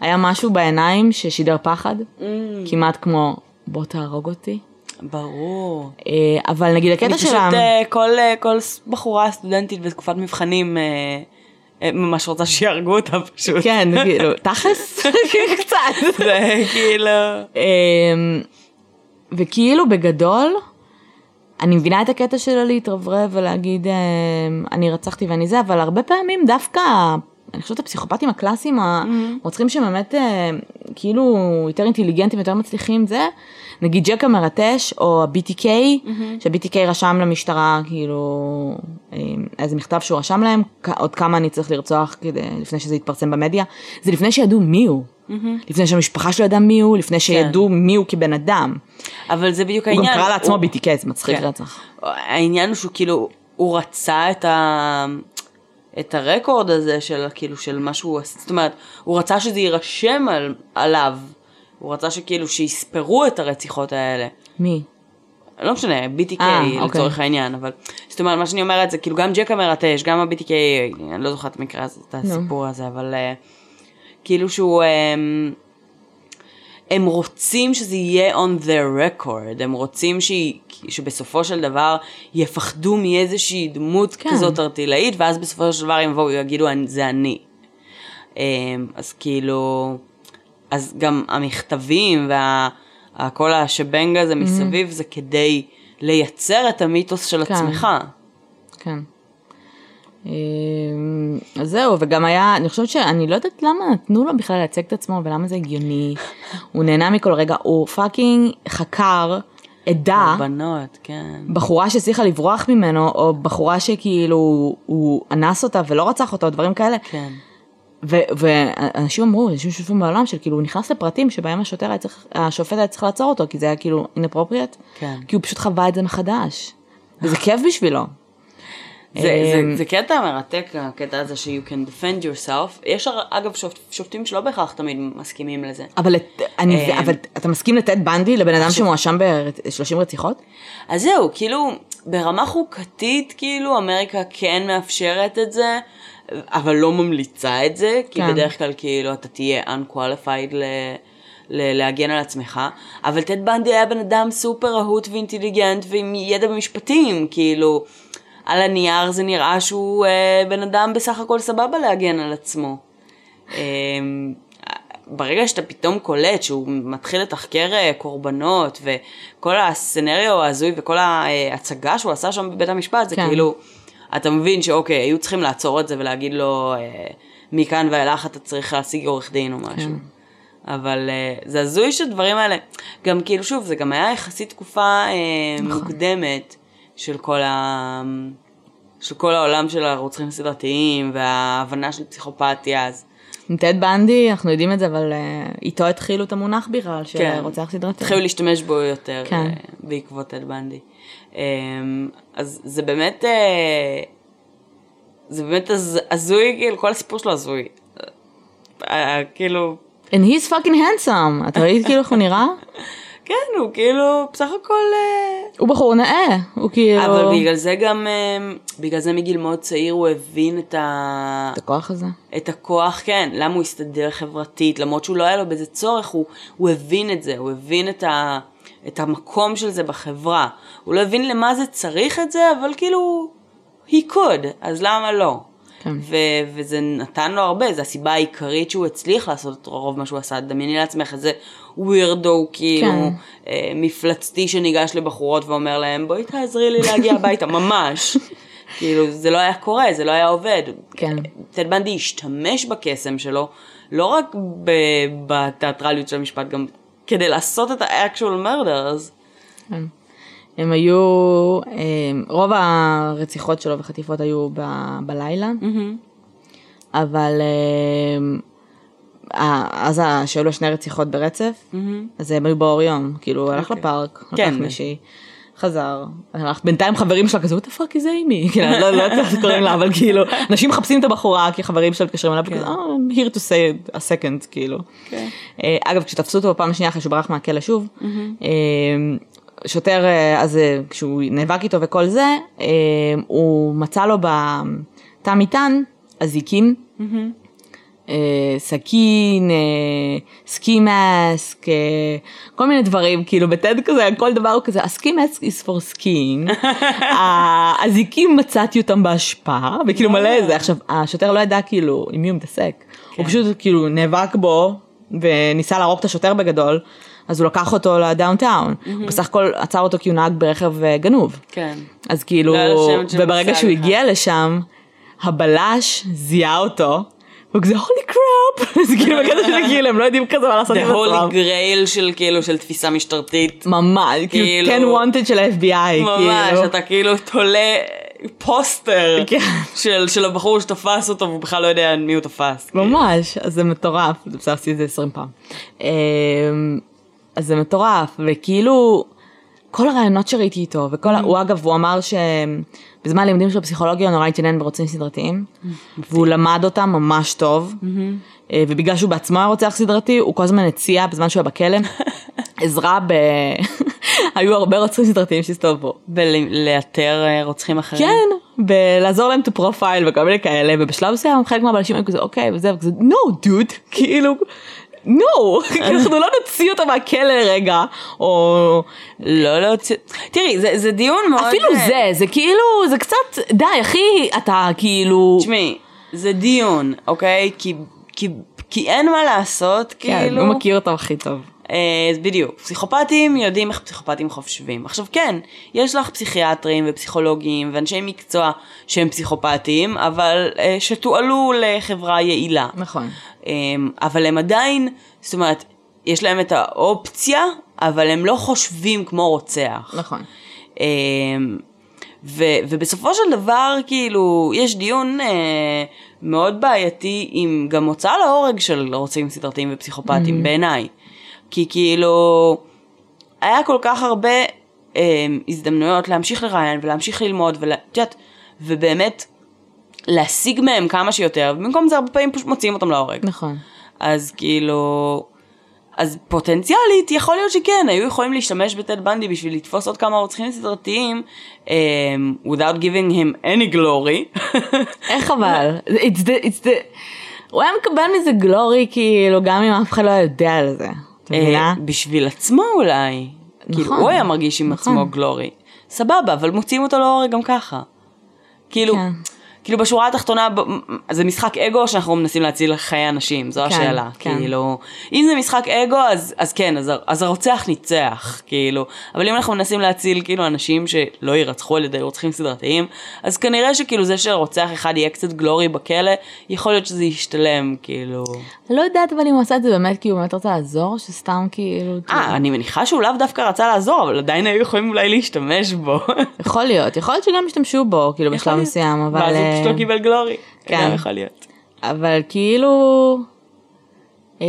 S1: היה משהו בעיניים ששידר פחד,
S2: Mm.
S1: כמעט כמו בוא תהרוג אותי.
S2: ברור.
S1: אה, אבל נגיד
S2: אני
S1: הקטע
S2: פשוט,
S1: שלה,
S2: אה, כל, אה, כל בחורה סטודנטית בתקופת מבחנים ממש רוצה שיהרגו אותה פשוט.
S1: כן, כאילו, תכלס, קצת.
S2: זה כאילו...
S1: אמ, וכאילו בגדול, אני מבינה את הקטע שלה להתרברב ולהגיד אמ, אני רצחתי ואני זה, אבל הרבה פעמים דווקא, אני חושבת הפסיכופטים הקלאסיים הרוצחים שבאמת אה, כאילו יותר אינטליגנטים, יותר מצליחים זה, נגיד ג'ק המרטש או ה-BTK, שה-BTK רשם למשטרה כאילו אמ, איזה מכתב שהוא רשם להם, עוד כמה אני צריך לרצוח כדי, לפני שזה יתפרסם במדיה, זה לפני שידעו מי הוא. לפני שהמשפחה שלו ידעה מי הוא, לפני שידעו מי הוא כבן אדם.
S2: אבל זה בדיוק
S1: הוא גם
S2: העניין.
S1: קרא לעצמו
S2: הוא-
S1: BTK, זה מצחיק
S2: כן.
S1: רצח.
S2: העניין הוא שהוא כאילו, הוא רצה את ה... את הרקורד הזה של כאילו של מה שהוא עשה, זאת אומרת, הוא רצה שזה יירשם על, עליו, הוא רצה שכאילו שיספרו את הרציחות האלה.
S1: מי?
S2: לא משנה, BTK
S1: אה,
S2: לצורך
S1: אוקיי.
S2: העניין, אבל זאת אומרת, מה שאני אומרת זה כאילו גם ג'ק המרטש, גם ה-BTK, אני לא זוכרת את המקרה הזה, את הסיפור הזה, אבל אה, כאילו שהוא, אה, הם רוצים שזה יהיה on their record, הם רוצים שהיא- שבסופו של דבר יפחדו מאיזושהי דמות
S1: כן.
S2: כזאת ארטילאית, ואז בסופו של דבר הם יבואו ויגידו, "אני- זה אני. אה, אז כאילו, אז גם המכתבים וכל השבנג הזה מסביב זה כדי לייצר את המיתוס של
S1: כן.
S2: עצמך.
S1: כן. אמ, אז זהו, וגם היה, אני חושבת שאני לא יודעת למה נתנו לו בכלל לייצג את עצמו ולמה זה הגיוני. הוא נהנה מכל רגע, הוא fucking חקר עדה,
S2: בנות, כן.
S1: בחורה שהצליחה לברוח ממנו, או בחורה שכאילו הוא אנס אותה ולא רצח אותה, או דברים כאלה.
S2: כן.
S1: ואנשים אמרו, אנשים שיושבים באולם של כאילו הוא נכנס לפרטים שבהם השוטר היה צריך, השופט היה צריך לעצור אותו, כי זה היה כאילו inappropriate,
S2: כן.
S1: כי הוא פשוט חווה את זה מחדש. וזה כיף בשבילו.
S2: זה, זה,
S1: אמ,
S2: זה קטע מרתק, הקטע הזה ש-you can defend yourself. יש אגב שופט, שופטים שלא בהכרח תמיד מסכימים לזה.
S1: אבל, את- אני,
S2: אמ,
S1: אבל אתה מסכים לתת בנדי לבן אדם שמואשם ב-30 רציחות?
S2: אז זהו, כאילו, ברמה חוקתית, כאילו, אמריקה כן מאפשרת את זה, אבל לא ממליצה את זה, כי
S1: כן.
S2: בדרך כלל, כאילו, אתה תהיה unqualified. ל- להגן על עצמך, אבל טד בנדי היה בן אדם סופר רהוט ואינטליגנט ועם ידע במשפטים, כאילו, על הנייר זה נראה שהוא אה, בן אדם בסך הכל סבבה להגן על עצמו. אה, ברגע שאתה פתאום קולט שהוא מתחיל לתחקר אה, קורבנות וכל הסצנריו ההזוי וכל ההצגה שהוא עשה שם בבית המשפט, זה
S1: כן.
S2: כאילו, אתה מבין שאוקיי, היו צריכים לעצור את זה ולהגיד לו, אה, מכאן ואילך אתה צריך להשיג עורך דין או משהו.
S1: כן.
S2: אבל אה, זה הזוי שהדברים האלה, גם כאילו שוב, זה גם היה יחסית תקופה אה,
S1: נכון.
S2: מוקדמת של כל ה... של כל העולם של הרוצחים הסדרתיים וההבנה של פסיכופתיה, אז
S1: עם טד בנדי, אנחנו יודעים את זה, אבל אה, איתו התחילו את המונח בכלל, של
S2: כן.
S1: רוצח סדרתי.
S2: התחילו להשתמש בו יותר
S1: כן.
S2: אה, בעקבות טד בנדי. אה, אז זה באמת, אה, זה באמת הז- הזוי, כאילו כל הסיפור שלו הזוי. כאילו,
S1: And he's fucking handsome, אתה ראית כאילו איך הוא נראה?
S2: כן, הוא כאילו בסך הכל... אה,
S1: הוא בחור נאה, הוא כאילו...
S2: אבל בגלל זה גם, אה, בגלל זה מגיל מאוד צעיר הוא הבין את ה...
S1: את הכוח הזה.
S2: את הכוח, כן, למה הוא הסתדר חברתית, למרות שהוא לא היה לו בזה צורך, הוא, הוא הבין את זה, הוא הבין את, ה, את המקום של זה בחברה. הוא לא הבין למה זה צריך את זה, אבל כאילו, he could, אז למה לא?
S1: כן.
S2: ו- וזה נתן לו הרבה, זו הסיבה העיקרית שהוא הצליח לעשות את רוב מה שהוא עשה. דמייני לעצמך איזה ווירדו, כאילו,
S1: כן.
S2: אה, מפלצתי שניגש לבחורות ואומר להם, בואי תעזרי לי להגיע הביתה, ממש. כאילו, זה לא היה קורה, זה לא היה עובד.
S1: כן.
S2: טד בנדי השתמש בקסם שלו, לא רק ב- בתיאטרליות של המשפט, גם כדי לעשות את ה-actual murders.
S1: כן. הם היו, הם, רוב הרציחות שלו וחטיפות היו ב, בלילה, אבל הם, ה- אז שהיו לו שני רציחות ברצף, אז הם היו באור יום, כאילו הוא הלך
S2: אוקיי.
S1: לפארק,
S2: כן.
S1: לקח מישהי, חזר, הלך, בינתיים חברים שלה כזה, what the fuck is אימי, כאילו, לא לא יודעת איך קוראים לה, אבל כאילו, אנשים מחפשים את הבחורה, כי חברים שלה מתקשרים אליו, וכזה,
S2: כן.
S1: "Oh, I'm here to say a second, כאילו.
S2: כן.
S1: אה, אגב, כשתפסו אותו בפעם השנייה אחרי שהוא ברח מהכלא שוב, אה, שוטר, אה, אז אה, כשהוא נאבק איתו וכל זה, אה, הוא מצא לו בתא מטען אזיקים, אה, סכין, אה, סקי מאסק, אה, כל מיני דברים, כאילו בטד כזה, כל דבר הוא כזה, הסקי מאסק is for skiing, האזיקים מצאתי אותם בהשפעה, וכאילו מלא זה, עכשיו השוטר לא ידע כאילו עם מי הוא מתעסק, הוא פשוט כאילו נאבק בו, וניסה להרוג את השוטר בגדול, אז הוא לקח אותו לדאונטאון, הוא בסך הכל עצר אותו כי הוא נהג ברכב אה, גנוב.
S2: כן.
S1: אז כאילו,
S2: לא
S1: וברגע שהוא
S2: בכלל.
S1: הגיע לשם, הבלש זיהה אותו, והוא כזה הולי קראפ, זה כאילו בקטע של כאילו הם לא יודעים כזה מה לעשות
S2: The
S1: עם עצמם.
S2: holy grail של כאילו של תפיסה משטרתית.
S1: ממש,
S2: כאילו-
S1: כאילו 10 wanted של ה-FBI,
S2: ממש,
S1: כאילו.
S2: אתה כאילו תולה פוסטר
S1: כן.
S2: של של הבחור שתפס אותו והוא בכלל לא יודע מי הוא תפס.
S1: ממש, אז זה מטורף, זה בסדר עשיתי את זה 20 פעם. אז זה מטורף, וכאילו, כל הרעיונות שראיתי איתו, וכל, ה- הוא אגב, הוא אמר שבזמן הלימודים של פסיכולוגיה הוא נורא התעניין ברוצחים סדרתיים, והוא למד אותם ממש טוב, אה, ובגלל שהוא בעצמו היה רוצח סדרתי, הוא כל הזמן הציע, בזמן שהוא היה בכלא, עזרה ב... היו הרבה רוצחים סדרתיים שהסתובבו.
S2: בלאתר אה, רוצחים אחרים.
S1: כן, בלעזור להם את הפרופייל וכל מיני כאלה, ובשלב מסוים חלק מהבלשים היו כזה אוקיי וזה, וכזה no dude, כאילו, no, אנחנו לא נוציא אותו מהכלא רגע, או
S2: לא להוציא... תראי, זה- זה דיון מאוד...
S1: אפילו
S2: אה,
S1: זה, זה כאילו, זה קצת, די אחי, אתה כאילו,
S2: תשמעי, זה דיון, אוקיי? כי- כי- כי אין מה לעשות,
S1: כן,
S2: כאילו...
S1: הוא מכיר אותו הכי טוב.
S2: אה, אז בדיוק, פסיכופטים יודעים איך פסיכופטים חושבים. עכשיו כן, יש לך פסיכיאטרים ופסיכולוגים ואנשי מקצוע שהם פסיכופטים, אבל אה, שתועלו לחברה יעילה.
S1: נכון.
S2: אה, אבל הם עדיין, זאת אומרת, יש להם את האופציה, אבל הם לא חושבים כמו רוצח.
S1: נכון.
S2: אה, ו- ובסופו של דבר, כאילו, יש דיון אה, מאוד בעייתי עם גם הוצאה להורג של רוצחים סדרתיים ופסיכופטים, בעיניי. כי כאילו, היה כל כך הרבה אה, הזדמנויות להמשיך לראיין ולהמשיך ללמוד, ואת יודעת, ובאמת להשיג מהם כמה שיותר, ובמקום זה הרבה פעמים פשוט מוציאים אותם להורג.
S1: נכון.
S2: אז כאילו... אז פוטנציאלית יכול להיות שכן, היו יכולים להשתמש בטד בנדי בשביל לתפוס עוד כמה רוצחים סדרתיים, um, without giving him any glory.
S1: איך אבל? It's the, it's the... הוא היה מקבל מזה גלורי כאילו גם אם אף אחד לא היה יודע על זה.
S2: אה, בשביל עצמו אולי. כאילו,
S1: נכון.
S2: הוא היה מרגיש עם
S1: נכון.
S2: עצמו גלורי. סבבה, אבל מוציאים אותו להורג גם ככה. כאילו,
S1: כן.
S2: כאילו בשורה התחתונה, זה משחק אגו שאנחנו מנסים להציל חיי אנשים, זו
S1: כן,
S2: השאלה.
S1: כן.
S2: כאילו, אם זה משחק אגו, אז, אז כן, אז, אז הרוצח ניצח, כאילו. אבל אם אנחנו מנסים להציל כאילו אנשים שלא יירצחו על ידי רוצחים סדרתיים, אז כנראה שכאילו זה שרוצח אחד יהיה קצת גלורי בכלא, יכול להיות שזה ישתלם, כאילו.
S1: לא יודעת אבל אם הוא עשה את זה באמת כי הוא באמת רצה לעזור, שסתם כאילו...
S2: אה, אני מניחה שהוא לאו דווקא רצה לעזור, אבל עדיין היו יכולים אולי להשתמש בו.
S1: יכול להיות, יכול להיות שגם השתמשו בו, כאילו בשלב. מסוים, אבל...
S2: פשוט לא קיבל glory.
S1: כן.
S2: גם יכול להיות.
S1: אבל כאילו... אמ,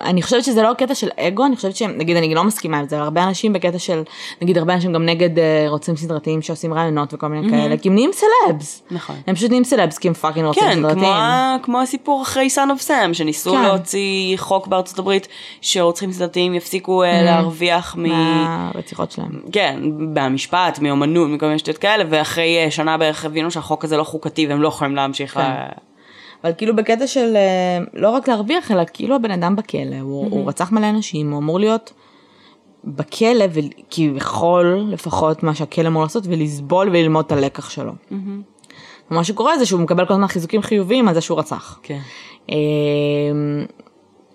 S1: אני חושבת שזה לא קטע של אגו, אני חושבת שהם, נגיד אני לא מסכימה עם זה, אבל הרבה אנשים בקטע של, נגיד הרבה אנשים גם נגד אה, רוצחים סדרתיים שעושים ראיונות וכל מיני כאלה, כי הם נהיים סלבס.
S2: נכון.
S1: הם פשוט נהיים סלבס כי הם פאקינג רוצים
S2: כן,
S1: סדרתיים.
S2: כמו, ה- כמו הסיפור אחרי Son of Sam, שניסו
S1: כן.
S2: להוציא חוק בארצות הברית שרוצחים סדרתיים יפסיקו אה, להרוויח מ...
S1: מהרציחות שלהם.
S2: כן, מהמשפט, מאומנות, מכל מיני שטויות כאלה, ואחרי אה, שנה בערך הבינו שהחוק הזה לא חוקתי והם לא יכולים להמשיך.
S1: כן.
S2: ל-
S1: אבל כאילו בקטע של אה, לא רק להרוויח, אלא כאילו הבן אדם בכלא, הוא, הוא רצח מלא אנשים, הוא אמור להיות בכלא, וכביכול לפחות מה שהכלא אמור לעשות, ולסבול וללמוד את הלקח שלו. ומה שקורה זה שהוא מקבל כל הזמן חיזוקים חיוביים על זה שהוא רצח.
S2: כן.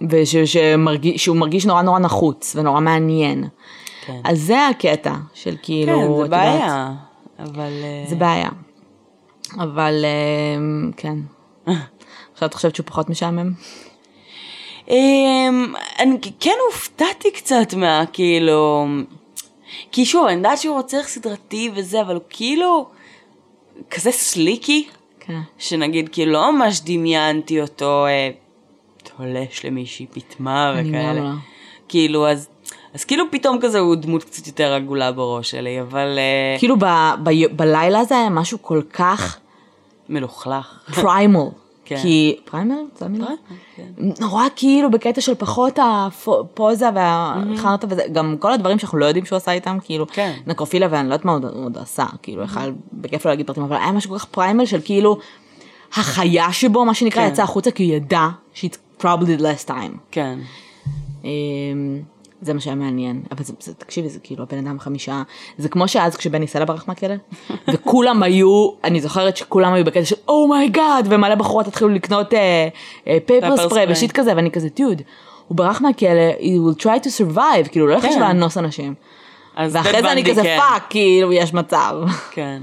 S1: ושהוא מרגיש נורא נורא נחוץ ונורא מעניין.
S2: כן.
S1: אז זה הקטע של כאילו,
S2: כן, זה
S1: את יודעת,
S2: בעיה. אבל... אה,
S1: זה בעיה. אבל אה, כן. עכשיו את חושבת שהוא פחות משעמם?
S2: אמ, אני כן הופתעתי קצת מה, כאילו... כי שוב, אני יודעת שהוא רוצח סדרתי וזה, אבל הוא כאילו כזה סליקי,
S1: כן.
S2: שנגיד, כאילו לא ממש דמיינתי אותו, אה, תולש למישהי פיטמה וכאלה.
S1: לא.
S2: כאילו, אז, אז כאילו פתאום כזה הוא דמות קצת יותר עגולה בראש שלי, אבל אה,
S1: כאילו ב, ב, בלילה הזה היה משהו כל כך
S2: מלוכלך.
S1: פריימל.
S2: כן.
S1: כי, פריימל? זה המילה?
S2: כן.
S1: נורא כאילו בקטע של פחות הפוזה והחרטה וזה, גם כל הדברים שאנחנו לא יודעים שהוא עשה איתם, כאילו,
S2: כן.
S1: נקרופילה ואני לא יודעת מה הוא עוד- עשה, כאילו, יכל בכיף לא להגיד פרטים, אבל היה משהו כל כך primal של כאילו, החיה שבו, מה שנקרא,
S2: כן.
S1: יצא החוצה כי הוא ידע this is probably the last time.
S2: כן.
S1: זה מה שהיה מעניין, אבל זה, זה, תקשיבי, זה כאילו הבן אדם חמישה, זה כמו שאז כשבני סלע ברח מהכלא, וכולם היו, אני זוכרת שכולם היו בקטע של oh my god, ומלא בחורות התחילו לקנות
S2: pepper spray.
S1: ו shit כזה, ואני כזה, דוד, הוא ברח מהכלא, he will try to survive, כאילו, לא הולך
S2: כן.
S1: לאנוס אנשים. ואחרי זה אני כזה
S2: כן.
S1: fuck, כאילו, יש מצב.
S2: כן.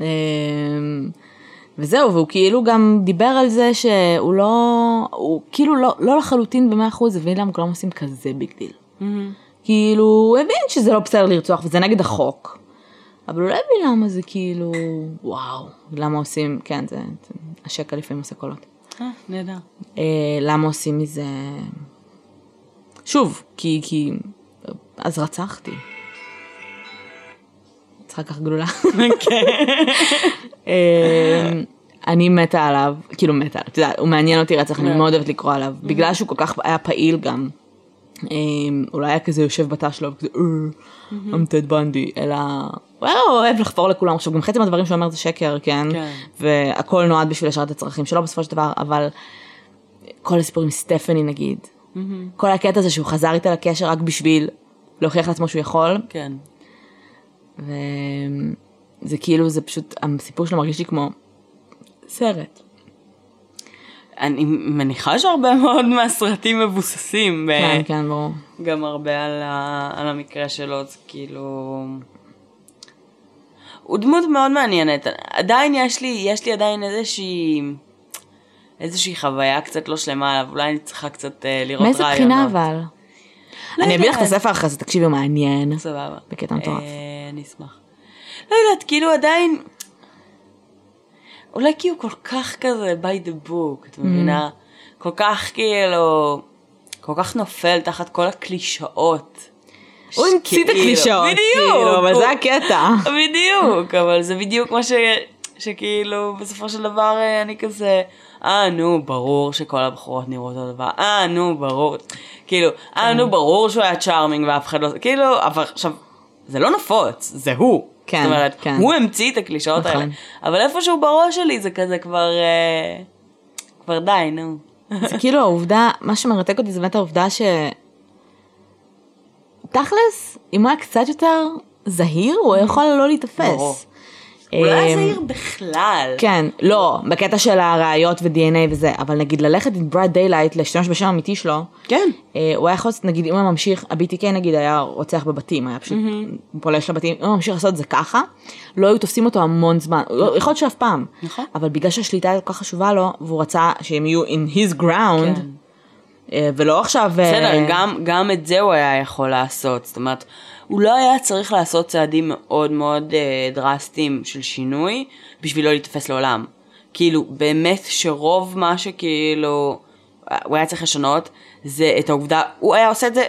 S1: אמ, וזהו, והוא כאילו גם דיבר על זה שהוא לא, הוא כאילו לא, לא לחלוטין במאה אחוז הבין למה כולם עושים כזה big deal. כאילו, הוא הבין שזה לא בסדר לרצוח וזה נגד החוק. אבל הוא לא הבין למה זה כאילו, וואו, למה עושים, כן, זה, זה השקע לפעמים עושה קולות.
S2: אה, נהדר.
S1: אה, למה עושים מזה, שוב, כי, כי, אז רצחתי. צריכה לקחת גלולה. אה, אני מתה עליו, כאילו מתה, את יודעת, הוא מעניין אותי רצח, אני מאוד אוהבת לקרוא עליו, בגלל שהוא כל כך היה פעיל גם. הוא לא היה כזה יושב בתא שלו, וכזה, I'm Ted Bundy, אלא הוא היה אוהב לחפור לכולם. עכשיו, גם חצי מהדברים שהוא אומר זה שקר, כן?
S2: כן.
S1: והכל נועד בשביל לשרת את הצרכים שלו בסופו של דבר, אבל כל הסיפור עם סטפני נגיד, כל הקטע הזה שהוא חזר איתה לקשר רק בשביל להוכיח לעצמו שהוא יכול,
S2: כן.
S1: וזה כאילו, זה פשוט, הסיפור שלו מרגיש לי כמו סרט.
S2: אני מניחה שהרבה מאוד מהסרטים מבוססים, ב-
S1: כן, כן, ברור.
S2: גם הרבה על, ה... על המקרה שלו, זה כאילו... הוא דמות מאוד מעניינת. עדיין יש לי, יש לי עדיין איזושהי... איזושהי חוויה קצת לא שלמה עליו, אולי אני צריכה קצת אה, לראות
S1: מאיזה
S2: רעיונות.
S1: בחינה אבל?
S2: לא
S1: אני אביא לך את. הספר אחרי זה, תקשיבי, מעניין.
S2: סבבה.
S1: בקטע מטורף.
S2: אה, אני אשמח. לא יודעת, כאילו עדיין... אולי כי הוא כל כך כזה by the book, את מבינה? כל כך כאילו... כל כך נופל תחת כל הקלישאות.
S1: הוא המציא את
S2: שכאילו-
S1: הקלישאות,
S2: בדיוק.
S1: כאילו, אבל זה הקטע.
S2: בדיוק, אבל זה בדיוק מה ש... שכאילו בסופו של דבר אה, אני כזה, אה נו ברור שכל הבחורות נראות אותו דבר, אה נו ברור, כאילו, אה
S1: כן.
S2: נו ברור שהוא היה צ'ארמינג ואף אחד לא, כאילו, אבל עכשיו, זה לא נפוץ, זה הוא.
S1: כן,
S2: זאת אומרת,
S1: כן.
S2: הוא המציא את הקלישאות
S1: נכון.
S2: האלה, אבל איפשהו בראש שלי זה כזה כבר, אה, כבר די, נו.
S1: זה כאילו העובדה, מה שמרתק אותי זה באמת העובדה ש... תכלס, אם הוא היה קצת יותר זהיר, הוא יכול לא להיתפס.
S2: ברור. לא היה
S1: אמ,
S2: זהיר בכלל.
S1: כן, לא, בקטע של הראיות ו-DNA וזה, אבל נגיד ללכת עם broad daylight, להשתמש בשם האמיתי שלו,
S2: כן.
S1: אה, הוא היה יכול לעשות, נגיד, אם הוא ממשיך, ה-BTK נגיד היה רוצח בבתים, היה פשוט פולש לבתים, אם הוא ממשיך לעשות את זה ככה, לא היו תופסים אותו המון זמן, לא- יכול להיות שאף פעם,
S2: נכון.
S1: אבל בגלל שהשליטה הייתה כל כך חשובה לו, והוא רצה שהם יהיו in his ground,
S2: כן.
S1: אה, ולא עכשיו... אה,
S2: בסדר, גם, גם את זה הוא היה יכול לעשות, זאת אומרת, הוא לא היה צריך לעשות צעדים מאוד מאוד אה, דרסטיים של שינוי בשביל לא להיתפס לעולם. כאילו, באמת שרוב מה שכאילו הוא היה צריך לשנות זה את העובדה, הוא היה עושה את זה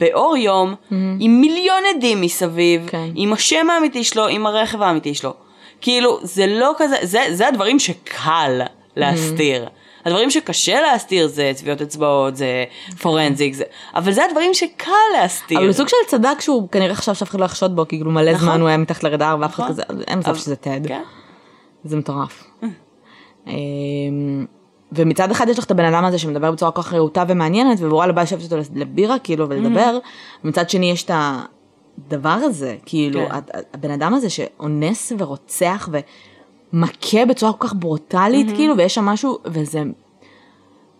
S2: באור יום, עם מיליון עדים מסביב,
S1: כן.
S2: עם השם האמיתי שלו, עם הרכב האמיתי שלו. כאילו, זה לא כזה, זה, זה הדברים שקל להסתיר. הדברים שקשה להסתיר זה טביעות אצבעות, זה פורנזיק, זה... אבל זה הדברים שקל להסתיר.
S1: אבל הוא סוג של צדק שהוא כנראה חשב שאף אחד לא יחשוד בו, כי כאילו מלא
S2: נכון.
S1: זמן הוא היה מתחת לרדאר ואף אחד
S2: נכון.
S1: כזה, אין מצב שזה טד.
S2: כן.
S1: זה מטורף. אמ, ומצד אחד יש לך את הבן אדם הזה שמדבר בצורה כל כך רהוטה ומעניינת, ווואלה בא לשבת איתו לבירה כאילו ולדבר, ומצד שני יש את הדבר הזה, כאילו,
S2: כן.
S1: הבן אדם הזה שאונס ורוצח ומכה בצורה כל כך ברוטלית, כאילו, ויש שם משהו, וזה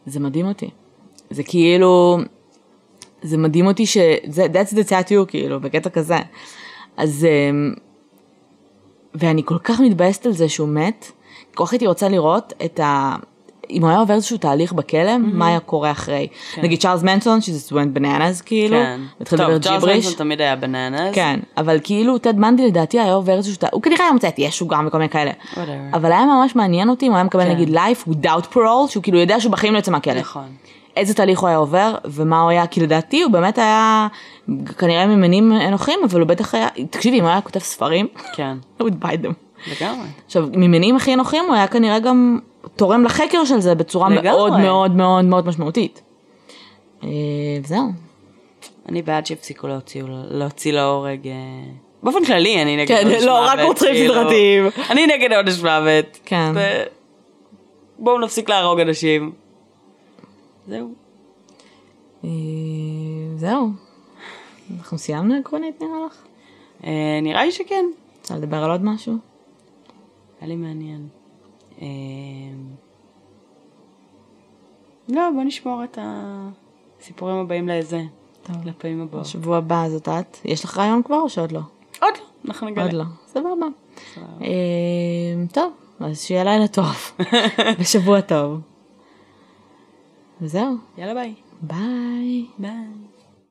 S1: זה מדהים אותי. זה כאילו, זה מדהים אותי שזה, that's the tattoo, כאילו, בקטע כזה. אז, אמ, ואני כל כך מתבאסת על זה שהוא מת, כל כך הייתי רוצה לראות את ה... אם הוא היה עובר איזשהו תהליך בכלא, מה היה קורה אחרי. נגיד צ'ארלס מנסון, שזה went bananas כאילו,
S2: כן.
S1: התחיל
S2: טוב,
S1: לדבר
S2: צ'ארלס
S1: ג'יבריש.
S2: מנסון תמיד היה בננס.
S1: כן, אבל כאילו טד בנדי לדעתי היה עובר איזשהו תהליך, הוא כנראה היה מוצא את ישו גם וכל מיני כאלה.
S2: Whatever.
S1: אבל היה ממש מעניין אותי אם הוא היה מקבל
S2: כן.
S1: נגיד life without parole, שהוא כאילו יודע שהוא בחיים לא יוצא מהכלא.
S2: נכון.
S1: איזה תהליך הוא היה עובר ומה הוא היה, כי לדעתי הוא באמת היה כנראה ממנים אנוכיים, אבל הוא בטח היה, תקשיבי, אם הוא היה כותב ספרים,
S2: כן.
S1: I would buy them.
S2: לגמרי.
S1: עכשיו, ממניעים הכי אנוכיים הוא היה כנראה גם תורם לחקר של זה בצורה
S2: לגמרי.
S1: מאוד מאוד מאוד מאוד משמעותית. אה, וזהו.
S2: אני בעד שיפסיקו להוציא, להוציא להורג. אה, באופן כללי אני נגד
S1: כן,
S2: עונש
S1: לא, רק
S2: מוות,
S1: רוצחים
S2: כאילו.
S1: סדרתיים.
S2: אני נגד עונש מוות.
S1: כן.
S2: ו- בואו נפסיק להרוג אנשים. זהו.
S1: אה, זהו. אנחנו סיימנו עקרונית נראה לך?
S2: אה, נראה לי שכן.
S1: רוצה לדבר על עוד משהו?
S2: היה לי מעניין. אה, לא, בוא נשמור את הסיפורים הבאים לזה.
S1: טוב.
S2: לפעמים הבאות.
S1: בשבוע הבא זאת את. יש לך רעיון כבר או שעוד לא?
S2: עוד לא, אנחנו נגלה.
S1: עוד לא. סבבה. אה, טוב, אז שיהיה לילה טוב. ושבוע טוב. וזהו.
S2: יאללה ביי.
S1: ביי.
S2: ביי.